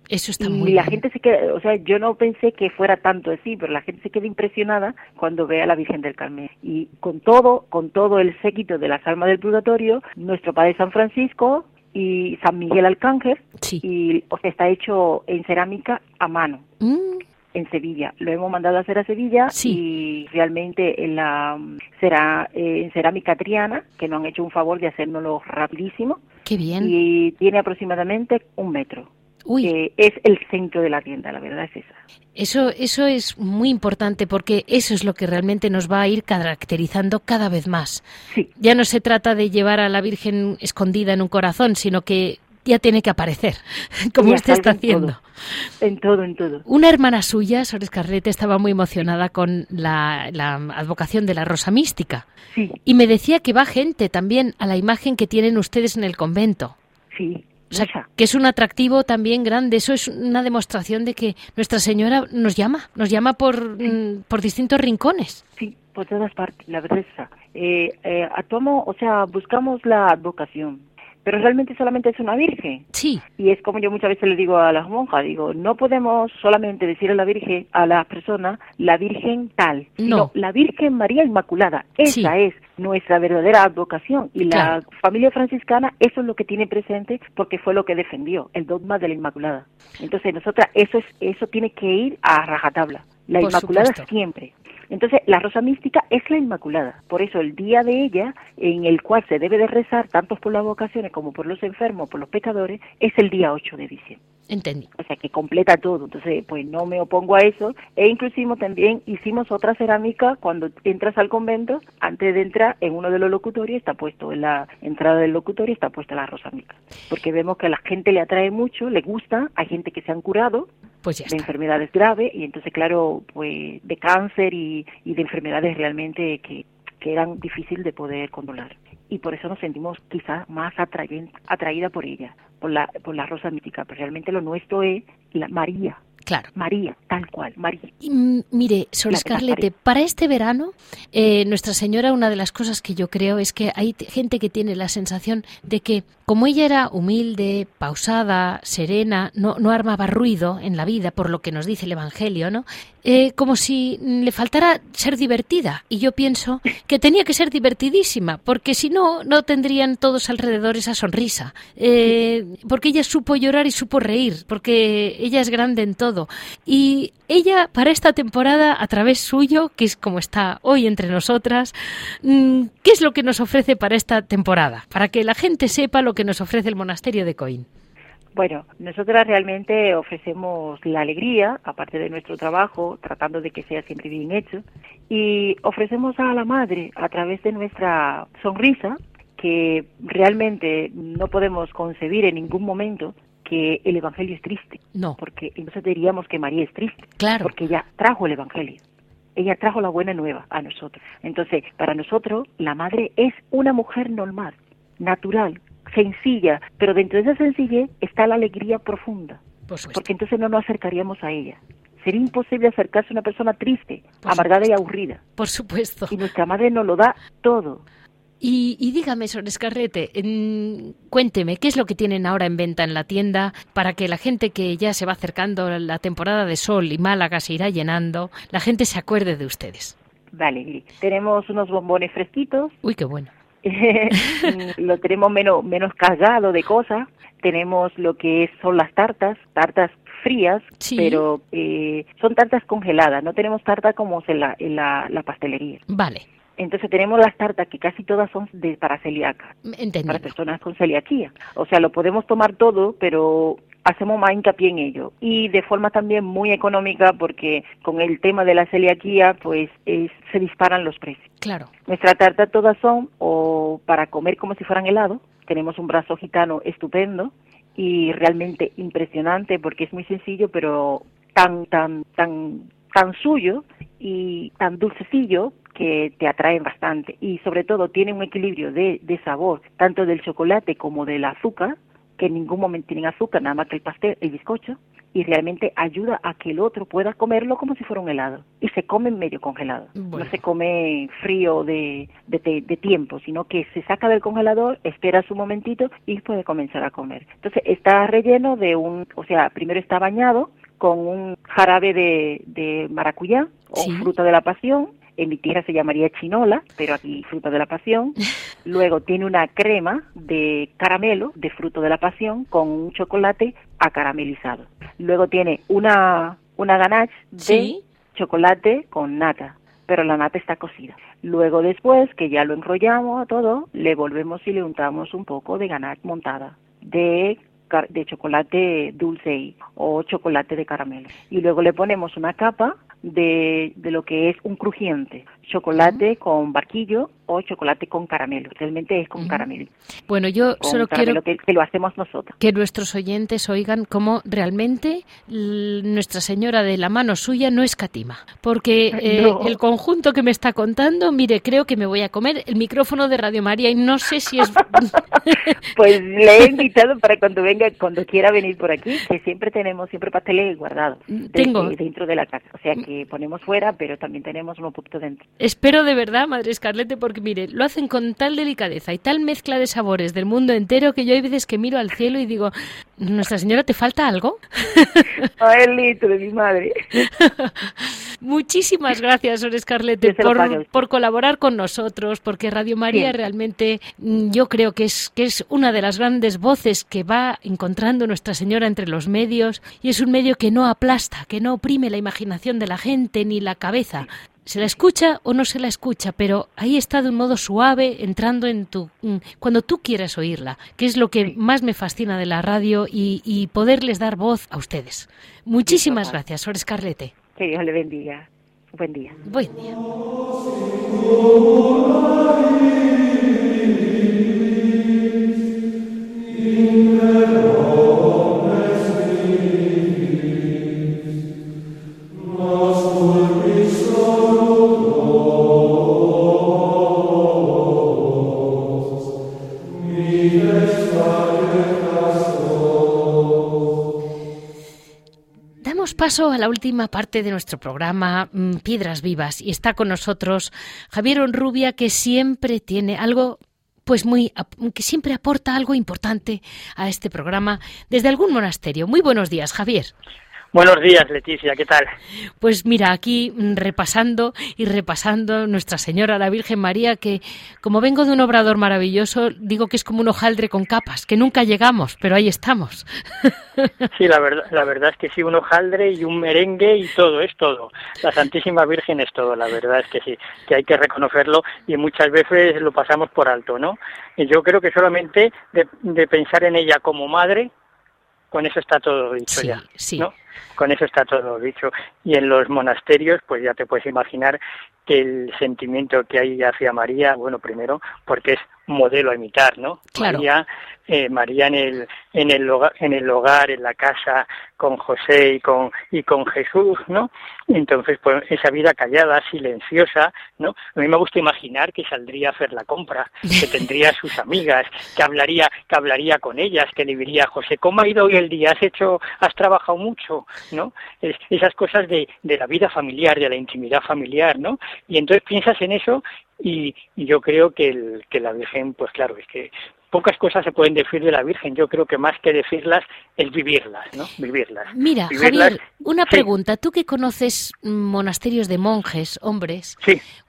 Eso está muy y la gente se queda, o sea, yo no pensé que fuera tanto así, pero la gente se queda impresionada cuando ve a la Virgen del Carmen. Y con todo, con todo el séquito de las almas del purgatorio, nuestro Padre San Francisco y San Miguel Arcángel, y o sea, está hecho en cerámica a mano. Mm en Sevilla. Lo hemos mandado a hacer a Sevilla y realmente en la será eh, en cerámica triana, que nos han hecho un favor de hacérnoslo rapidísimo. Qué bien. Y tiene aproximadamente un metro. Uy. es el centro de la tienda, la verdad es esa. Eso, eso es muy importante porque eso es lo que realmente nos va a ir caracterizando cada vez más. Sí. Ya no se trata de llevar a la Virgen escondida en un corazón, sino que ya tiene que aparecer, como usted está haciendo. En todo, en todo. Una hermana suya, Sor Escarlete, estaba muy emocionada con la, advocación de la Rosa Mística. Sí. Y me decía que va gente también a la imagen que tienen ustedes en el convento. Sí. O sea, que es un atractivo también grande. Eso es una demostración de que Nuestra Señora nos llama, nos llama por, mm, por distintos rincones. Sí, por todas partes, la verdad. Eh, eh, actuamos, o sea, buscamos la advocación pero realmente solamente es una virgen. Sí. Y es como yo muchas veces le digo a las monjas, digo, no podemos solamente decir a la virgen, a la persona, la virgen tal, sino la Virgen María Inmaculada. Esa es nuestra verdadera advocación y la familia franciscana eso es lo que tiene presente porque fue lo que defendió, el dogma de la Inmaculada. Entonces, nosotras eso es eso tiene que ir a rajatabla. La Inmaculada siempre. Entonces, la rosa mística es la Inmaculada. Por eso, el día de ella, en el cual se debe de rezar, tanto por las vocaciones como por los enfermos, por los pecadores, es el día 8 de diciembre. Entendí. O sea, que completa todo. Entonces, pues no me opongo a eso. E inclusive también hicimos otra cerámica cuando entras al convento, antes de entrar en uno de los locutorios está puesto, en la entrada del locutorio está puesta la rosa mica. Porque vemos que a la gente le atrae mucho, le gusta, hay gente que se han curado pues ya de enfermedades graves y entonces, claro, pues de cáncer y, y de enfermedades realmente que, que eran difíciles de poder controlar y por eso nos sentimos quizás más atraída por ella, por la, por la rosa mítica, pero realmente lo nuestro es la María, Claro. María, tal cual, María. Mm, mire, Sor Escarlete, para este verano, eh, Nuestra Señora, una de las cosas que yo creo es que hay gente que tiene la sensación de que, como ella era humilde, pausada, serena, no, no armaba ruido en la vida, por lo que nos dice el Evangelio, ¿no? Eh, como si le faltara ser divertida. Y yo pienso que tenía que ser divertidísima, porque si no, no tendrían todos alrededor esa sonrisa. Eh, porque ella supo llorar y supo reír, porque ella es grande en todo. Y ella, para esta temporada, a través suyo, que es como está hoy entre nosotras, mm, ¿qué es lo que nos ofrece para esta temporada? Para que la gente sepa lo que nos ofrece el monasterio de Coín. Bueno, nosotras realmente ofrecemos la alegría, aparte de nuestro trabajo, tratando de que sea siempre bien hecho, y ofrecemos a la madre a través de nuestra sonrisa, que realmente no podemos concebir en ningún momento que el Evangelio es triste. No. Porque entonces diríamos que María es triste. Claro. Porque ella trajo el Evangelio. Ella trajo la buena nueva a nosotros. Entonces, para nosotros, la madre es una mujer normal, natural, sencilla, pero dentro de esa sencillez está la alegría profunda. porque entonces no nos acercaríamos a ella. Sería imposible acercarse a una persona triste, amargada y aburrida. Por supuesto. Y nuestra madre nos lo da todo. Y, dígame, Sor Escarrete, cuénteme, ¿qué es lo que tienen ahora en venta en la tienda para que la gente que ya se va acercando la temporada de sol y Málaga se irá llenando, la gente se acuerde de ustedes? Vale, tenemos unos bombones fresquitos. Uy, qué bueno. lo tenemos menos, menos cargado de cosas. Tenemos lo que son las tartas, tartas frías, pero eh, son tartas congeladas, no tenemos tarta como en la, en la pastelería. Vale. Entonces tenemos las tartas que casi todas son de para celíaca, para personas con celiaquía. O sea, lo podemos tomar todo, pero hacemos más hincapié en ello y de forma también muy económica porque con el tema de la celiaquía pues se disparan los precios. Claro. Nuestra tarta todas son o para comer como si fueran helado. Tenemos un brazo gitano estupendo y realmente impresionante porque es muy sencillo pero tan tan tan tan suyo y tan dulcecillo que te atraen bastante y sobre todo tiene un equilibrio de, de sabor tanto del chocolate como del azúcar que en ningún momento tienen azúcar nada más que el pastel el bizcocho y realmente ayuda a que el otro pueda comerlo como si fuera un helado. Y se come medio congelado. No se come frío de, de, de, tiempo sino que se saca del congelador espera un momentito y puede comenzar a comer. Entonces está relleno de un o sea primero está bañado con un jarabe de, de maracuyá o fruta de la pasión en mi tierra se llamaría chinola, pero aquí fruta de la pasión. Luego tiene una crema de caramelo, de fruto de la pasión, con un chocolate acaramelizado. Luego tiene una, una ganache de chocolate con nata, pero la nata está cocida. Luego después, que ya lo enrollamos a todo, le volvemos y le untamos un poco de ganache montada de de chocolate dulce o chocolate de caramelo. Y luego le ponemos una capa de, de lo que es un crujiente, chocolate con barquillo o chocolate con caramelo. Realmente es con caramelo. Bueno, yo solo quiero que, lo hacemos nosotros. Que nuestros oyentes oigan cómo realmente Nuestra Señora de la mano suya no escatima. Porque eh, el conjunto que me está contando, mire, creo que me voy a comer el micrófono de Radio María y no sé si es... pues le he invitado para cuando venga, cuando quiera venir por aquí, que siempre tenemos siempre pasteles guardados Tengo... dentro de la casa. O sea que ponemos fuera, pero también tenemos un poquito dentro. Espero de verdad, Madre Escarlete, porque mire, lo hacen con tal delicadeza y tal mezcla de sabores del mundo entero que yo hay veces que miro al cielo y digo, Nuestra Señora, ¿te falta algo? Ay, el litro de mi madre. Muchísimas gracias, Sor Escarlete, por, por, colaborar con nosotros, porque Radio María realmente mm, yo creo que es, que es una de las grandes voces que va encontrando Nuestra Señora entre los medios y es un medio que no aplasta, que no oprime la imaginación de la gente ni la cabeza, se la escucha o no se la escucha, pero ahí está de un modo suave, entrando en tu... Mm, cuando tú quieras oírla, que es lo que más me fascina de la radio y, y poderles dar voz a ustedes. Muchísimas gracias, Sor Escarlete. Que Dios le bendiga. Buen día. Buen día. Paso a la última parte de nuestro programa mm, Piedras Vivas y está con nosotros Javier Onrubia que siempre tiene algo pues muy que siempre aporta algo importante a este programa desde algún monasterio. Muy buenos días, Javier. Buenos días, Leticia, ¿qué tal? Pues mira, aquí repasando y repasando Nuestra Señora, la Virgen María, que como vengo de un obrador maravilloso, digo que es como un hojaldre con capas, que nunca llegamos, pero ahí estamos. Sí, la verdad, la verdad es que sí, un hojaldre y un merengue y todo, es todo. La Santísima Virgen es todo, la verdad es que sí, que hay que reconocerlo y muchas veces lo pasamos por alto, ¿no? Y yo creo que solamente de, de pensar en ella como madre, con eso está todo dicho ya, ¿no? Con eso está todo dicho. Y en los monasterios, pues ya te puedes imaginar que el sentimiento que hay hacia María, bueno, primero, porque es modelo a imitar, ¿no? María, eh, María en el, en el hogar, en el hogar, en la casa, con José y con y con Jesús, ¿no? Entonces, pues esa vida callada, silenciosa, ¿no? A mí me gusta imaginar que saldría a hacer la compra, que tendría sus amigas, que hablaría, que hablaría con ellas, que le diría, José, ¿cómo ha ido hoy el día? ¿Has hecho, has trabajado mucho? ¿No? esas cosas de, de la vida familiar, de la intimidad familiar, ¿no? Y entonces piensas en eso y, yo creo que, el, que la Virgen, pues claro, es que pocas cosas se pueden decir de la Virgen. Yo creo que más que decirlas es vivirlas, ¿no? Vivirlas. Mira, Javier, una pregunta. Tú que conoces monasterios de monjes, hombres,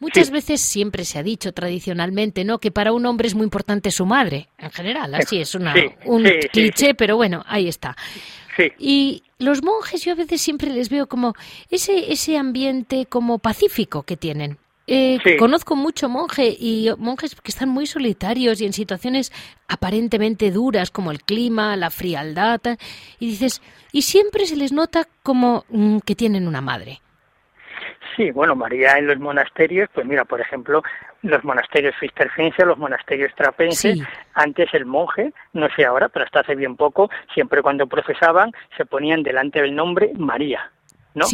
muchas veces siempre se ha dicho tradicionalmente, ¿no? Que para un hombre es muy importante su madre, en general. Así es una, un cliché, pero bueno, ahí está. Y los monjes yo a veces siempre les veo como ese, ese ambiente como pacífico que tienen. Eh, conozco mucho monje y monjes que están muy solitarios y en situaciones aparentemente duras como el clima, la frialdad, y dices, y siempre se les nota como mm, que tienen una madre. Sí, bueno, María en los monasterios, pues mira, por ejemplo, los monasterios cistercienses, los monasterios trapenses, antes el monje, no sé ahora, pero hasta hace bien poco, siempre cuando profesaban, se ponían delante del nombre María. ¿no?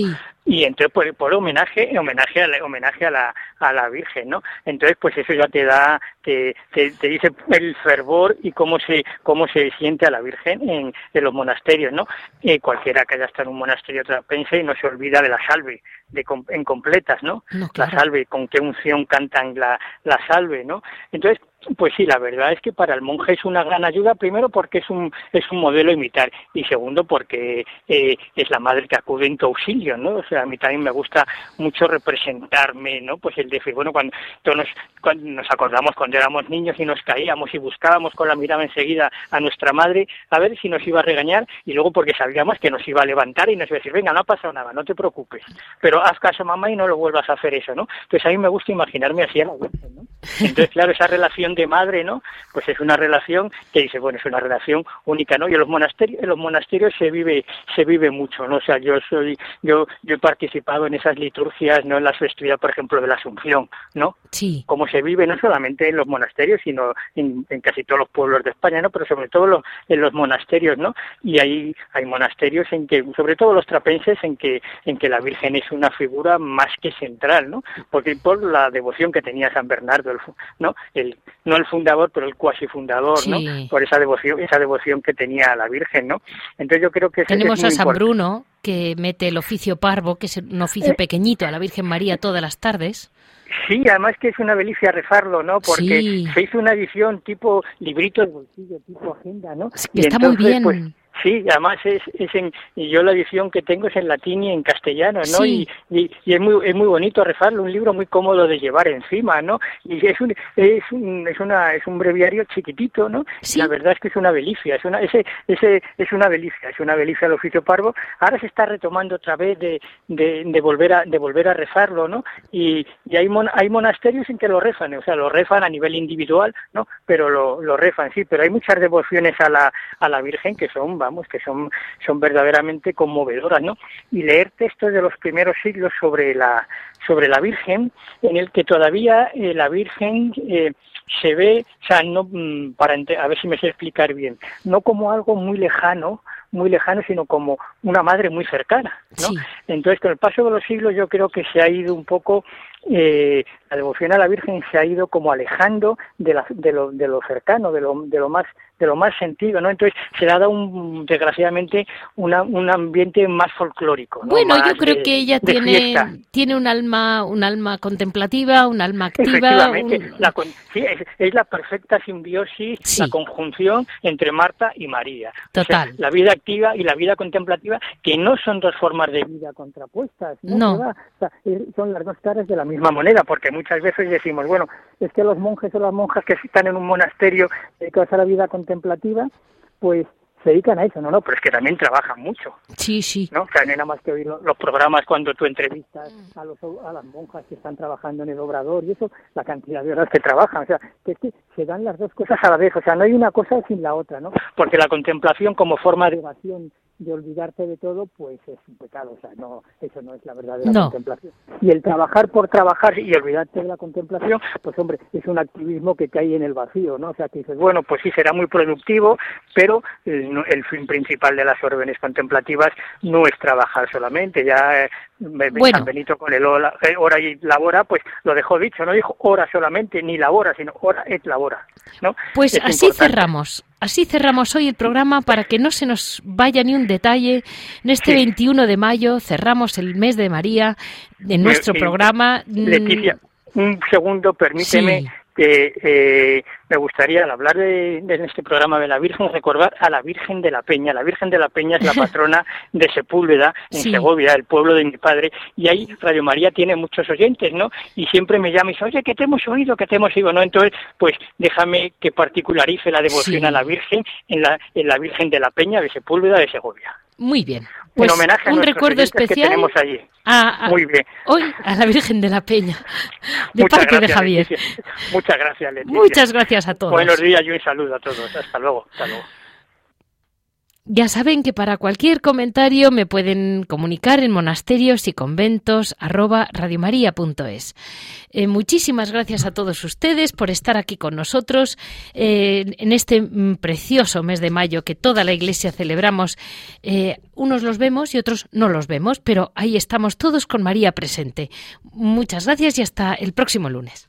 Y entonces por, por homenaje, homenaje a la, homenaje a la, a la Virgen, ¿no? Entonces pues eso ya te da, te, te, dice el fervor y cómo se, cómo se siente a la Virgen en, en los monasterios, ¿no? Eh, cualquiera que haya estado en un monasterio trapense y no se olvida de la salve, de, en completas, ¿no? La salve, con qué unción cantan la, la salve, ¿no? Entonces, pues sí, la verdad es que para el monje es una gran ayuda, primero porque es un, es un modelo a imitar y segundo porque eh, es la madre que acude en tu auxilio, ¿no? O sea, a mí también me gusta mucho representarme, ¿no? Pues el decir, bueno, cuando, nos, cuando nos acordamos cuando éramos niños y nos caíamos y buscábamos con la mirada enseguida a nuestra madre a ver si nos iba a regañar y luego porque sabíamos que nos iba a levantar y nos iba a decir, venga, no ha pasado nada, no te preocupes, pero haz caso mamá y no lo vuelvas a hacer eso, ¿no? Entonces a mí me gusta imaginarme así a la Virgen, ¿no? Entonces, claro, esa relación de madre, ¿no? Pues es una relación que dice, bueno, es una relación única, ¿no? Y en los monasterios, en los monasterios se vive, se vive mucho, ¿no? O sea, yo soy, yo, yo he participado en esas liturgias, ¿no? En la festividad, por ejemplo, de la Asunción, ¿no? Sí. Como se vive no solamente en los monasterios, sino en, casi todos los pueblos de España, ¿no? Pero sobre todo en los monasterios, ¿no? Y ahí hay monasterios en que, sobre todo los trapenses, en que, en que la Virgen es una figura más que central, ¿no? Porque por la devoción que tenía San Bernardo, ¿no? El, no el fundador, pero el cuasi fundador, ¿no? Por esa devoción, esa devoción que tenía a la Virgen, ¿no? Entonces yo creo que tenemos a San Bruno que mete el oficio parvo, que es un oficio eh. pequeñito a la Virgen María todas las tardes. Sí, además que es una delicia rezarlo, ¿no? Porque se hizo una edición tipo librito de bolsillo, tipo agenda, ¿no? y está muy bien. Pues, Sí, además es, es en, y yo la edición que tengo es en latín y en castellano, ¿no? Y, y, es muy es muy bonito rezarlo, un libro muy cómodo de llevar encima, ¿no? Y es un es un es una es un breviario chiquitito, ¿no? La verdad es que es una delicia, es una ese ese es una delicia, es una delicia el oficio parvo. Ahora se está retomando otra vez de, de, de volver a de volver a rezarlo, ¿no? Y, y hay hay monasterios en que lo rezan, o sea, lo rezan a nivel individual, ¿no? Pero lo, lo rezan, sí, pero hay muchas devociones a la a la Virgen que son que son, son verdaderamente conmovedoras, ¿no? Y leer textos de los primeros siglos sobre la, sobre la Virgen, en el que todavía eh, la Virgen eh, se ve, o sea, no, mm, para a ver si me sé explicar bien, no como algo muy lejano, muy lejano, sino como una madre muy cercana, ¿no? Entonces, con el paso de los siglos, yo creo que se ha ido un poco eh, la devoción a la Virgen se ha ido como alejando de, la, de, lo, de lo cercano, de lo, de lo más de lo más sentido, ¿no? Entonces se le ha dado un, desgraciadamente una, un ambiente más folclórico. Bueno, yo creo que ella tiene, tiene un alma, un alma contemplativa, un alma activa. la, sí, es, la perfecta simbiosis, la conjunción entre Marta y María. Total. la vida activa y la vida contemplativa, que no son dos formas de vida contrapuestas. No. son las dos caras de la misma moneda, porque muchas veces decimos, bueno, es que los monjes o las monjas que están en un monasterio dedicados a la vida contemplativa, pues se dedican a eso, no, no, pero es que también trabajan mucho. Sí, sí. ¿no? O sea, no hay nada más que oír los programas cuando tú entrevistas a, los, a las monjas que están trabajando en el obrador y eso, la cantidad de horas que trabajan, o sea, que es que se dan las dos cosas a la vez, o sea, no hay una cosa sin la otra, ¿no? Porque la contemplación como forma de evasión de olvidarte de todo, pues es un pecado, o sea, no, eso no es la verdadera contemplación. Y el trabajar por trabajar y olvidarte de la contemplación, pues hombre, es un activismo que cae en el vacío, ¿no? O sea, que dices, bueno, pues sí será muy productivo, pero el, el fin principal de las órdenes contemplativas no es trabajar solamente, ya eh, bueno. San Benito con el hora, eh, hora y labora, pues lo dejó dicho, no dijo hora solamente, ni labora, sino hora et labora, ¿no? Pues así cerramos. Así cerramos hoy el programa para que no se nos vaya ni un detalle. En este 21 de mayo cerramos el mes de María en nuestro programa. Leticia, un segundo, permíteme eh, me gustaría, al hablar de, este programa de la Virgen, recordar a la Virgen de la Peña. La Virgen de la Peña es la patrona de Sepúlveda, en Segovia, el pueblo de mi padre, y ahí Radio María tiene muchos oyentes, ¿no? Y siempre me llama y dice, oye, que te hemos oído, que te hemos oído, ¿no? Entonces, pues déjame que particularice la devoción a la Virgen en la, en la Virgen de la Peña de Sepúlveda de Segovia. Muy bien. Pues homenaje a un recuerdo especial tenemos allí. Muy bien. Hoy a la Virgen de la Peña, de parte de Javier. Muchas gracias, Leticia. Muchas gracias a todos. Buenos días y un saludo a todos. Hasta luego. Hasta luego. Ya saben que para cualquier comentario me pueden comunicar en monasterios y conventos radiomaria.es. Eh, muchísimas gracias a todos ustedes por estar aquí con nosotros eh, en este mm, precioso mes de mayo que toda la Iglesia celebramos. Eh, unos los vemos y otros no los vemos, pero ahí estamos todos con María presente. Muchas gracias y hasta el próximo lunes.